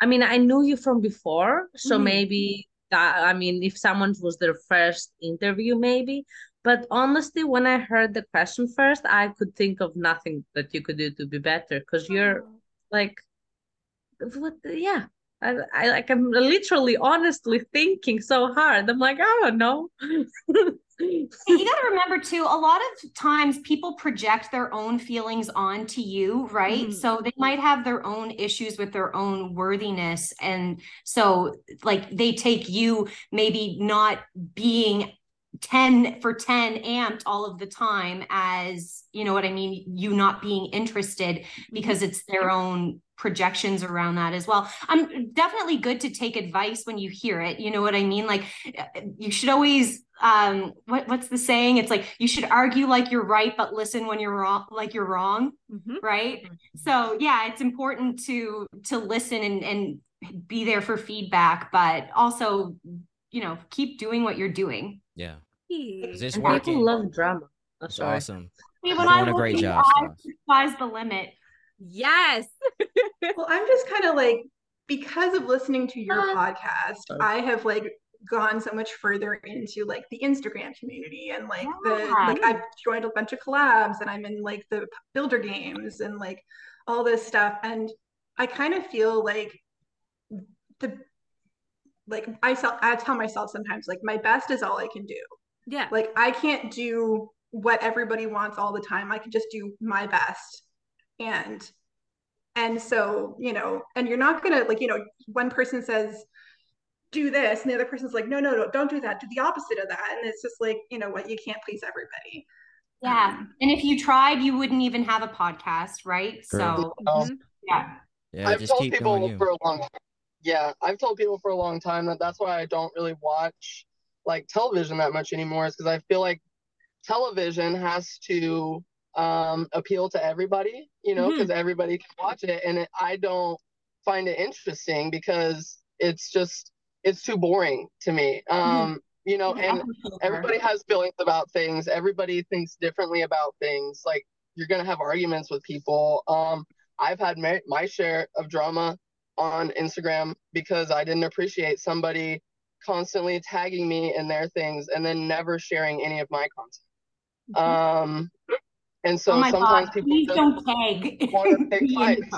I mean, I knew you from before, so Mhm. maybe that, I mean, if someone was their first interview, maybe. But honestly, when I heard the question first, I could think of nothing that you could do to be better because you're like, what? Yeah. I, I like I'm literally honestly thinking so hard. I'm like, I don't know. you [laughs] got to remember too a lot of times people project their own feelings onto you right Mhm. so they might have their own issues with their own worthiness and so like they take you maybe not being 10 for 10 amped all of the time as you know what i mean you not being interested because it's their own projections around that as well. I'm definitely good to take advice when you hear it you know what i mean? Like you should always um what what's the saying? It's like you should argue like you're right but listen when you're wrong like you're wrong Mhm. right? So yeah it's important to to listen and and be there for feedback but also you know keep doing what you're doing. Yeah. Hey. Is this And working? people love drama. Oh, It's sorry. awesome. Hey, You're when I doing a great job, your eyes, Stas. sky's the limit yes [laughs] Well, I'm just kind of like, because of listening to your Uh, podcast. I have like gone so much further into like the Instagram community and like the like I've joined a bunch of collabs and I'm in like the builder games and like all this stuff and I kind of feel like the like I tell I tell myself sometimes like my best is all I can do. Yeah. Like I can't do what everybody wants all the time. I can just do my best. And and so, you know, and you're not gonna like, you know, one person says, do this, and the other person's like, no, no, no, don't do that. Do the opposite of that. And it's just like, you know what, you can't please everybody. Yeah. Um, And if you tried, you wouldn't even have a podcast, right? True. So, Mhm. yeah. Yeah, I've just told keep people doing you. for a long time. Yeah, I've told people for a long time that that's why I don't really watch like television that much anymore, is because I feel like television has to um, appeal to everybody, you know, because everybody can watch it, and it, I don't find it interesting because it's just it's too boring to me. Um, you know, and everybody has feelings about things. Everybody thinks differently about things. Like you're gonna have arguments with people. Um i've had my, my share of drama on instagram because i didn't appreciate somebody constantly tagging me in their things and then never sharing any of my content um and so oh my sometimes God, people please just don't tag. want to pick fights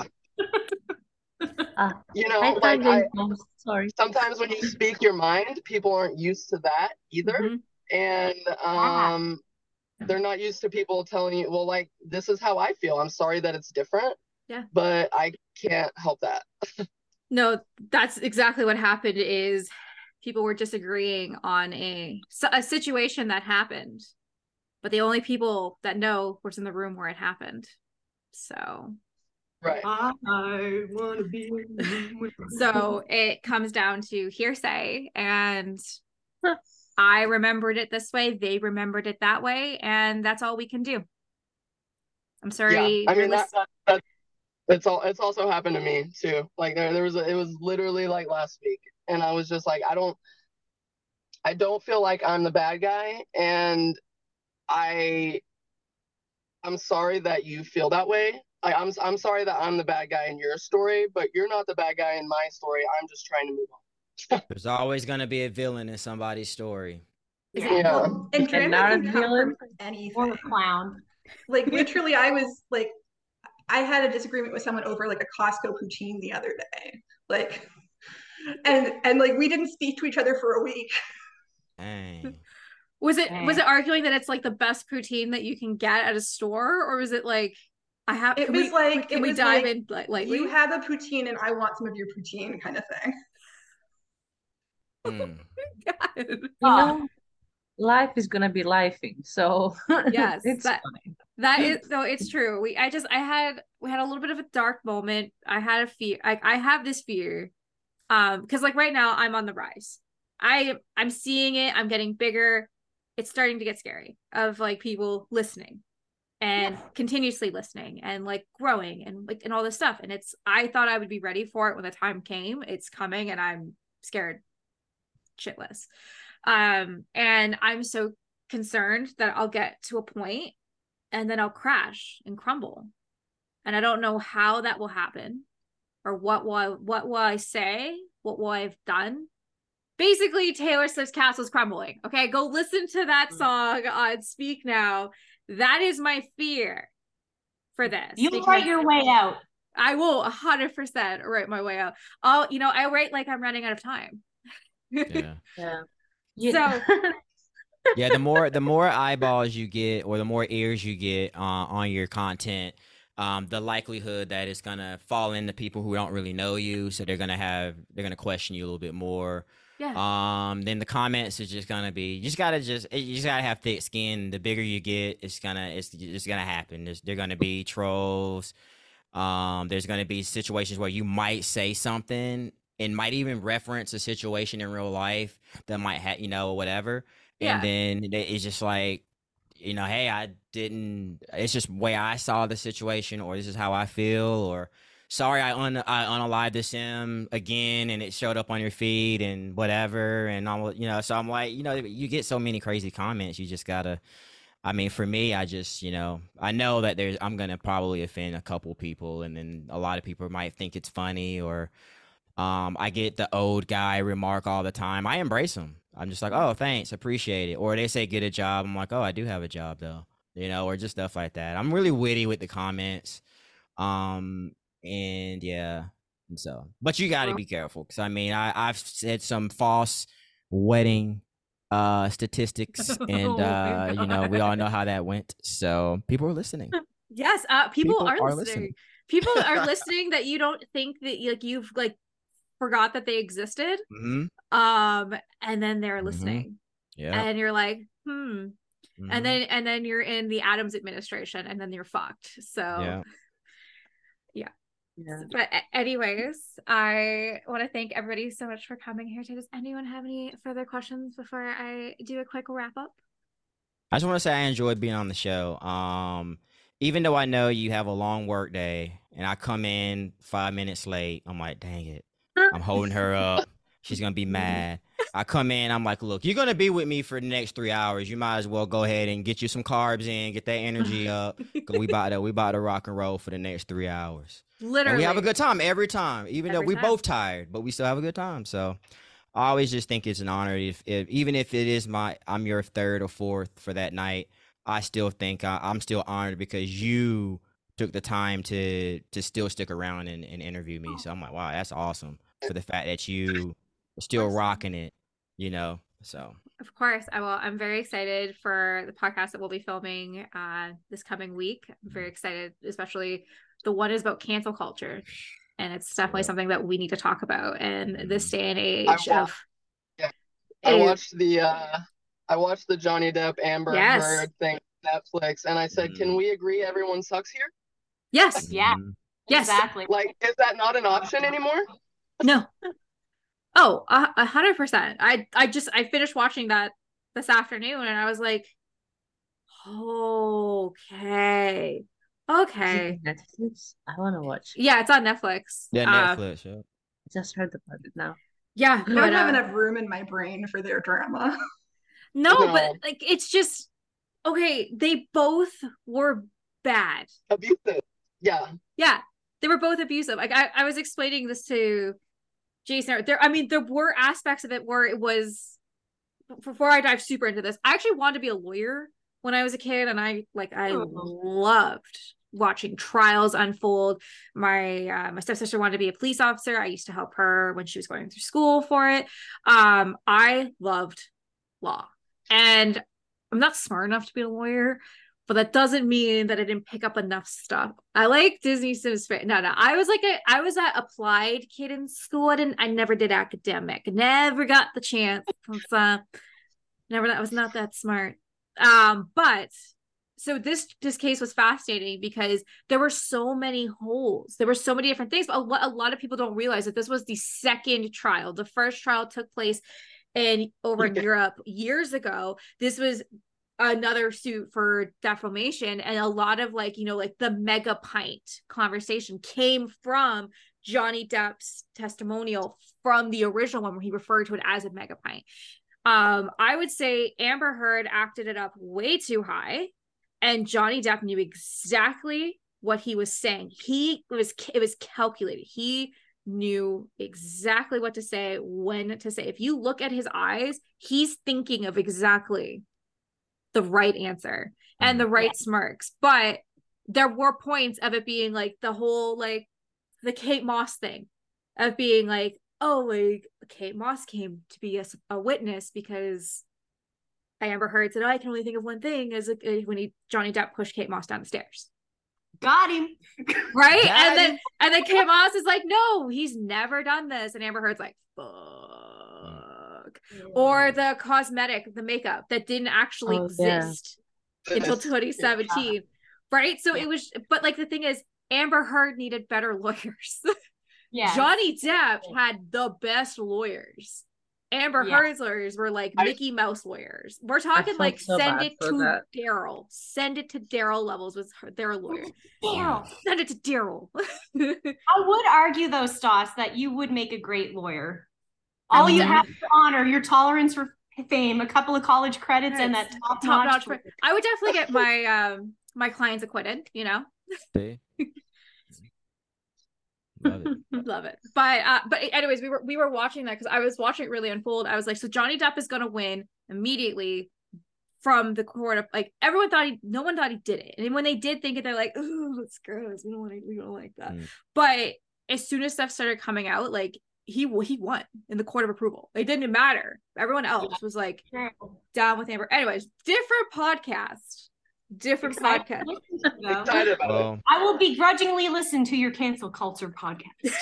Ah, you know I like tagged I, sorry. sometimes when you speak your mind people aren't used to that either Mhm. and um they're not used to people telling you well like this is how i feel i'm sorry that it's different Yeah. but i can't help that [laughs] No, that's exactly what happened is people were disagreeing on a a situation that happened. But the only people that know was in the room where it happened. So right I want to be. [laughs] so it comes down to hearsay and I remembered it this way, they remembered it that way, and that's all we can do. I'm sorry. yeah i mean that, that, that it's all it's also happened to me too like there there was a, it was literally like last week and i was just like i don't i don't feel like i'm the bad guy and i i'm sorry that you feel that way I, i'm i'm sorry that i'm the bad guy in your story but you're not the bad guy in my story i'm just trying to move on [laughs] There's always gonna be a villain in somebody's story. Yeah. Well, and drama not a villain. anything. or a clown. Like literally, I was like, I had a disagreement with someone over like a Costco poutine the other day. Like, and and like we didn't speak to each other for a week. Dang. [laughs] was it was it arguing that it's like the best poutine that you can get at a store, or was it like I have It was we, like- can it we was dive like, in like lightly? You have a poutine, and I want some of your poutine, kind of thing. [laughs] Mm. God. You know, life is gonna be lifing, so [laughs] Yes, it's that- fine. That is no, it's true. We I just I had we had a little bit of a dark moment. I had a fear. I I have this fear. Um, because like right now I'm on the rise. I I'm seeing it, I'm getting bigger. It's starting to get scary of like people listening and continuously listening and like growing and like and all this stuff. And it's I thought I would be ready for it when the time came. It's coming and I'm scared shitless. Um, and I'm so concerned that I'll get to a point and then I'll crash and crumble. And I don't know how that will happen or what will I, what will I say? What will I have done? Basically, Taylor Swift's castle's crumbling. Okay, go listen to that Mm. song on Speak Now. That is my fear for this. You'll write your way out. I will 100% write my way out. Oh, you know, I write like I'm running out of time. Yeah. [laughs] Yeah. So- [laughs] yeah the more the more eyeballs you get or the more ears you get uh, on your content um, the likelihood that it's gonna fall into people who don't really know you so they're gonna have they're gonna question you a little bit more. Yeah. um then the comments is just gonna be you just gotta just you just gotta have thick skin. The bigger you get it's gonna it's just gonna happen. There's they're gonna be trolls. Um there's gonna be situations where you might say something and might even reference a situation in real life that might have you know whatever. Yeah. and then it's just like you know hey i didn't it's just way i saw the situation or this is how i feel or sorry i un i unalived the sim again and it showed up on your feed and whatever and i'm you know so i'm like you know you get so many crazy comments you just gotta i mean for me i just you know i know that there's i'm gonna probably offend a couple people and then a lot of people might think it's funny or um, I get the old guy remark all the time. I embrace them. I'm just like, oh, thanks, appreciate it. Or they say get a job. I'm like, oh, I do have a job though, you know, or just stuff like that. I'm really witty with the comments, um, and yeah, and so, but you got to be careful because I mean, I I've said some false wedding uh statistics [laughs] and Oh uh you know we all know how that went so people are listening [laughs] Yes, uh, people, People are, are listening. listening. People are [laughs] listening that you don't think that like you've like forgot that they existed. hmm Um, and then they're Mhm. listening, yeah and you're like, hmm. mhm, And then and then you're in the Adams administration, and then you're fucked. So, yeah Yeah. but anyways, I want to thank everybody so much for coming here today. Does anyone have any further questions before I do a quick wrap up? I just want to say I enjoyed being on the show. Um, even though I know you have a long work day and I come in five minutes late, I'm like, dang it. I'm holding her up. She's gonna be mad. I come in, I'm like, look, you're gonna be with me for the next three hours. You might as well go ahead and get you some carbs in, get that energy [laughs] up. Cause we about to we about to rock and roll for the next three hours. Literally, And we have a good time every time, even though Every we time. both tired, but we still have a good time. So I always just think it's an honor if, if even if it is my I'm your third or fourth for that night, I still think I, I'm still honored because you took the time to to still stick around and, and interview me. Oh. So I'm like, wow, that's awesome for the fact that you are still rocking it, you know. So Of course, I will. I'm very excited for the podcast that we'll be filming uh, this coming week. I'm very Mm-hmm. excited, especially the one is about cancel culture, and it's definitely Yeah. something that we need to talk about in this Mhm. day and age wa- of. yeah, I It is- watched the uh I watched the Johnny Depp Amber Yes. Heard thing on Netflix and I said, Can Mhm. we agree everyone sucks here? Yes. Yeah. Yes. Exactly. Like, is that not an option anymore? No. Oh, a a hundred percent. I I just I finished watching that this afternoon, and I was like, okay, okay. Netflix. I want to watch. Yeah, it's on Netflix. yeah, Uh, Netflix. Yeah. I just heard about it now. yeah, I don't have uh, enough room in my brain for their drama. [laughs] No, No. but like it's just okay. They both were bad. Abusive. Yeah. Yeah, they were both abusive. Like I, I was explaining this to Jason. There, I mean, there were aspects of it where it was. Before I dive super into this, I actually wanted to be a lawyer when I was a kid, and I like I Oh. loved watching trials unfold. My uh, my stepsister wanted to be a police officer. I used to help her when she was going through school for it. Um, I loved law, and I'm not smart enough to be a lawyer, but that doesn't mean that I didn't pick up enough stuff. I like Disney Sims. No, no, I was like a, I was an applied kid in school. I didn't, I never did academic. Never got the chance. Uh, never. I was not that smart. Um, but so this this case was fascinating because there were so many holes. There were so many different things. But a, lo- a lot of people don't realize that this was the second trial. The first trial took place in over in Europe years ago. This was another suit for defamation. And a lot of like you know like the mega pint conversation came from johnny depp's testimonial from the original one where he referred to it as a mega pint. Um i would say amber heard acted it up way too high and johnny depp knew exactly what he was saying. He was it was calculated. He knew exactly what to say when to say. If you look at his eyes he's thinking of exactly the right answer and the right smirks. But there were points of it being like the whole like the Kate Moss thing of being like, oh, like Kate Moss came to be a witness because I Amber Heard said, oh, I can only think of one thing is like, uh, when he Johnny Depp pushed Kate Moss down the stairs. Got him. Right. Got and then and then Kate Moss is like, no, he's never done this. And Amber Heard's like, fuck. Or the cosmetic, the makeup that didn't actually Oh, yeah. exist until 2017 right? So it was but like the thing is amber heard needed better lawyers. [laughs] Yeah. johnny depp had the best lawyers. Amber Yeah. heard's lawyers were like I- mickey mouse lawyers. We're talking like so send it to daryl. Send it to daryl levels with her, their lawyer. [laughs] Daryl. send it to daryl. [laughs] I would argue though, Stoss, that you would make a great lawyer. All you have to honor your tolerance for fame, a couple of college credits, and that top top notch. notch i would definitely get my [laughs] um my clients acquitted you know See? [laughs] Love it. Love it. But uh, but anyways, we were we were watching that because I was watching it really unfold. I was like, so Johnny Depp is gonna win immediately from the court of like everyone thought he no one thought he did it. And when they did think it, they're like, oh, that's gross. We don't want to, we don't like that. Mm. But as soon as stuff started coming out, like he he won in the court of approval. It didn't matter. Everyone else was like down with Amber. Anyways, different podcast. Different Excited podcast. to listen to them. Excited about it. I will begrudgingly listen to your cancel culture podcast. [laughs]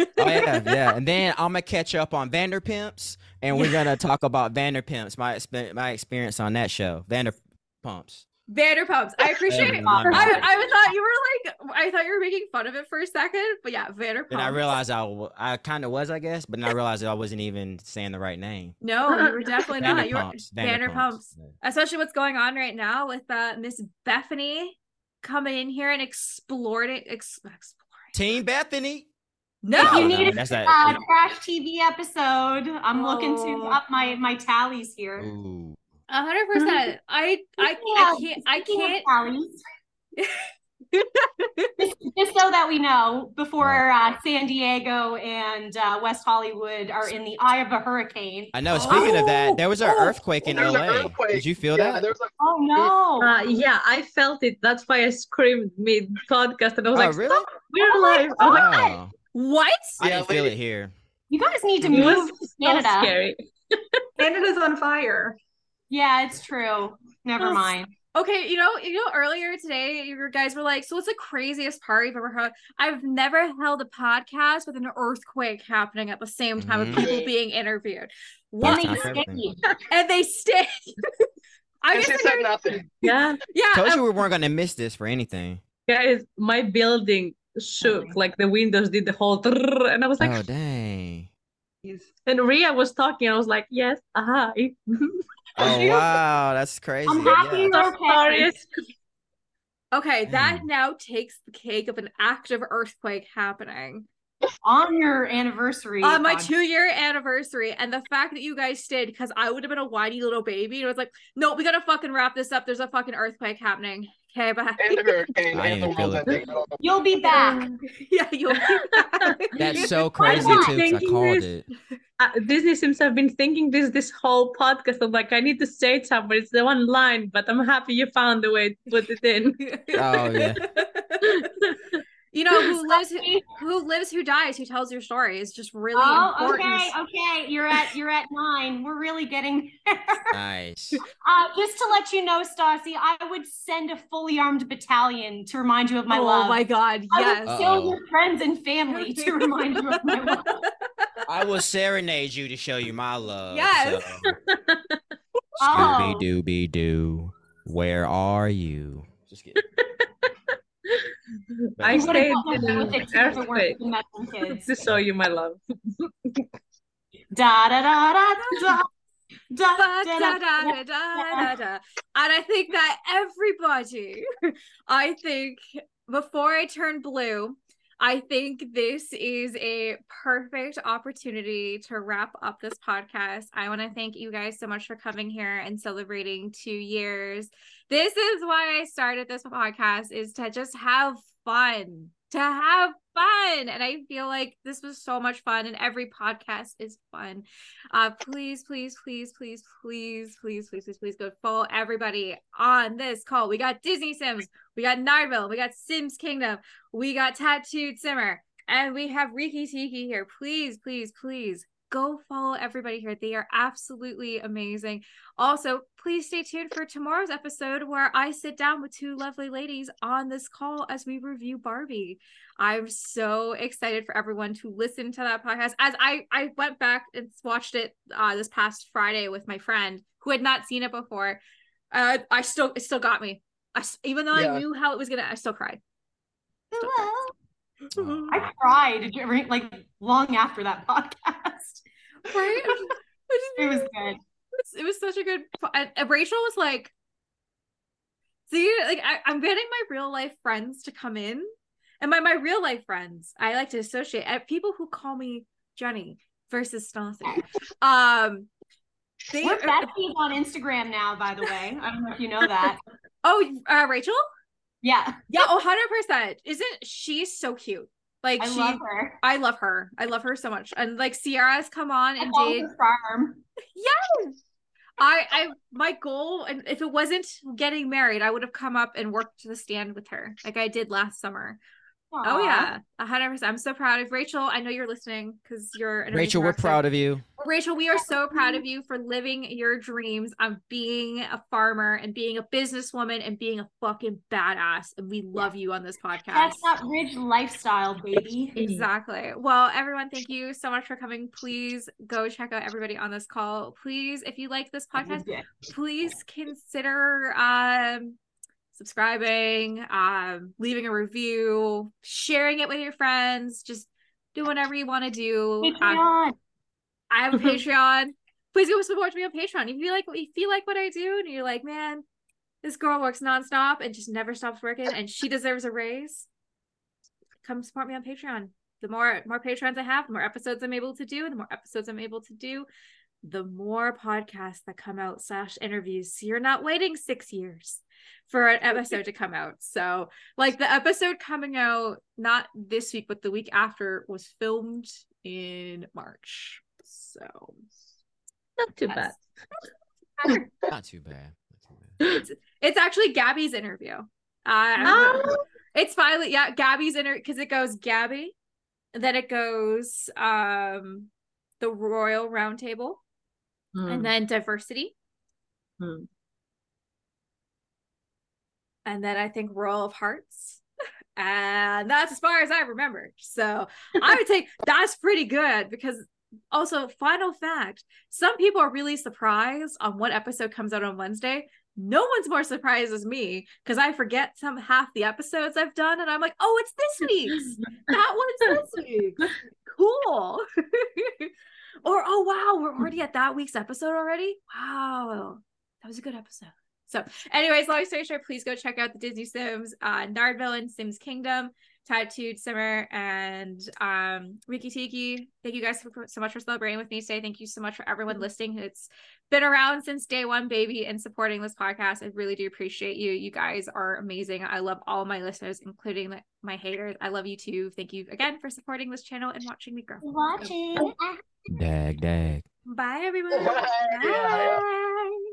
oh yeah, yeah. And then I'm gonna catch up on Vanderpimps, and we're gonna talk about Vanderpimps, my expe- my experience on that show, Vanderpumps. Vanderpumps. I appreciate it. I, I thought you were like I thought you were making fun of it for a second, but yeah, Vanderpumps. Then I realized I, I kind of was, I guess, but then I realized I wasn't even saying the right name. No, you were definitely not. You were Vanderpumps. Vanderpumps. Yeah. Especially what's going on right now with uh Miss Bethany coming in here and exploring ex- exploring. Team Bethany. No, If you Oh, need no, that's that. Uh, trash TV episode. I'm looking to Oh. up my my tallies here. Ooh. A hundred percent. I I I can't I can't [laughs] just, just so that we know, before uh, San Diego and uh, West Hollywood are in the eye of a hurricane. I know. Speaking of that, there was an Oh, earthquake in There was an LA. earthquake. Did you feel Yeah, that? there was a Oh no! Uh, yeah, I felt it. That's why I screamed mid podcast and I was Oh, like, really? We're live. I was like, Oh, what? I didn't feel it here. you guys need to move was to so Canada. scary. [laughs] Canada's on fire. Yeah, it's true. Never mind. Okay, you know, you know, earlier today, you guys were like, "So what's the craziest party you've ever had?" I've never held a podcast with an earthquake happening at the same time Mhm. with people being interviewed. And What? First they time stayed. [laughs] And they stay. [laughs] I guess she said nothing. [laughs] Yeah, yeah. Told um, you we weren't gonna miss this for anything. guys, my building shook. Like the windows did the whole, and I was like, Oh dang. and Ria was talking. I was like, yes, aha. Oh wow, that's crazy. I'm happy Yeah. you're sorry. okay. Okay, that Mm. now takes the cake of an active earthquake happening On your anniversary. on my two year anniversary. And the fact that you guys stayed, because I would have been a whiny little baby, and it was like, no, we gotta fucking wrap this up. There's a fucking earthquake happening. Okay, bye. And the hurricane I and the didn't feel it. ending. You'll be back. [laughs] yeah, you'll be back. [laughs] That's so crazy am I too. 'cause thinking called this? it. uh, Disney Sims have been thinking this this whole podcast. I'm like, I need to say it somewhere. It's the one line, but I'm happy you found the way to put it in. Oh, yeah. [laughs] You know who [laughs] lives who, who lives who dies who tells your story is just really Oh, important. okay, okay. You're at you're at nine. We're really getting there. Nice. [laughs] Uh, just to let you know, Stassi, I would send a fully armed battalion to remind you of my oh love. Oh my god, I yes. would kill your friends and family [laughs] to remind you of my love. I will serenade you to show you my love. Yes. So. Oh. Scooby Dooby Doo, where are you? Just kidding. [laughs] I You stayed in an with it too if it weren't earthquake for the Mexican kids. to show you my love. Da da da. Da, Da, da, [laughs] da, da, da, da, da, da. And I think that everybody, [laughs] I think before I turn blue, I think this is a perfect opportunity to wrap up this podcast. I want to thank you guys so much for coming here and celebrating two years. This is why I started this podcast is to just have fun, to have fun. And I feel like this was so much fun and every podcast is fun. Uh, please, please, please, please, please, please, please, please, please go follow everybody on this call. We got Disney Sims, we got Nardville, we got Sims Kingdom, we got Tattooed Simmer, and we have Reekyteek here. Please, please, please go follow everybody here. They are absolutely amazing. Also, please stay tuned for tomorrow's episode where I sit down with two lovely ladies on this call as we review Barbie. I'm so excited for everyone to listen to that podcast. As I I went back and watched it uh, this past Friday with my friend who had not seen it before. Uh, I still it still got me. I, even though Yeah. I knew how it was gonna, I still cried. Still cried. Oh. [laughs] I cried like long after that [laughs] podcast. Right? [laughs] It was good. it was such a good Rachel was like see like I, I'm getting my real life friends to come in and by my real life friends I like to associate uh, people who call me Jenny versus Stassi um they We're besties on Instagram now, by the way. I don't know if you know that. [laughs] oh uh, Rachel Yeah. yeah oh 100 percent isn't she so cute Like I she, love her. I love her. I love her so much. And like Sierra's come on and Jade. farm. [laughs] Yes. I I my goal and if it wasn't getting married, I would have come up and worked the stand with her like I did last summer. Oh yeah, a hundred percent. I'm so proud of Rachel. I know you're listening because you're an Rachel, we're proud of you. Rachel, we are so proud of you for living your dreams of being a farmer and being a businesswoman and being a fucking badass. And we love you on this podcast. That's that rich lifestyle, baby. Exactly. Well, everyone, thank you so much for coming. Please go check out everybody on this call. Please, if you like this podcast, please consider um subscribing, um, leaving a review, sharing it with your friends, just do whatever you want to do. Uh, Patreon. I have a [laughs] Patreon. Please go support me on Patreon. If you like what you feel like what I do, and you're like, man, this girl works nonstop and just never stops working, and she deserves a raise. Come support me on Patreon. The more more patrons I have, the more episodes I'm able to do, and the more episodes I'm able to do, the more podcasts that come out slash interviews. So you're not waiting six years for an [laughs] episode to come out. So like the episode coming out not this week, but the week after was filmed in March. So Not too bad. yes. Not too bad. Not too bad. it's, it's actually Gabby's interview. Uh, Oh. it's finally yeah, Gabby's interview because it goes Gabby, then it goes um the Royal Roundtable, Hmm. and then diversity, Hmm. and then I think Royal of Hearts. [laughs] And that's as far as I remember. So I would say [laughs] that's pretty good because also, final fact some people are really surprised on what episode comes out on Wednesday. No one's more surprised as me because I forget some half the episodes I've done and I'm like, oh, it's this week's. That one's this week. [laughs] Cool. Or, oh, wow, we're already at that week's episode already. Wow. That was a good episode. So, anyways, long story short, please go check out the Disney Sims, uh, Nardvillian, Sims Kingdom, Tattooed Simmer, and um, Reekyteek. Thank you guys for, so much for celebrating with me today. Thank you so much for everyone listening. It's been around since day one, baby, and supporting this podcast. I really do appreciate you. You guys are amazing. I love all my listeners, including the, my haters. I love you too. Thank you again for supporting this channel and watching me grow. Watching. Dag, dag. Bye, everyone. Bye. Bye.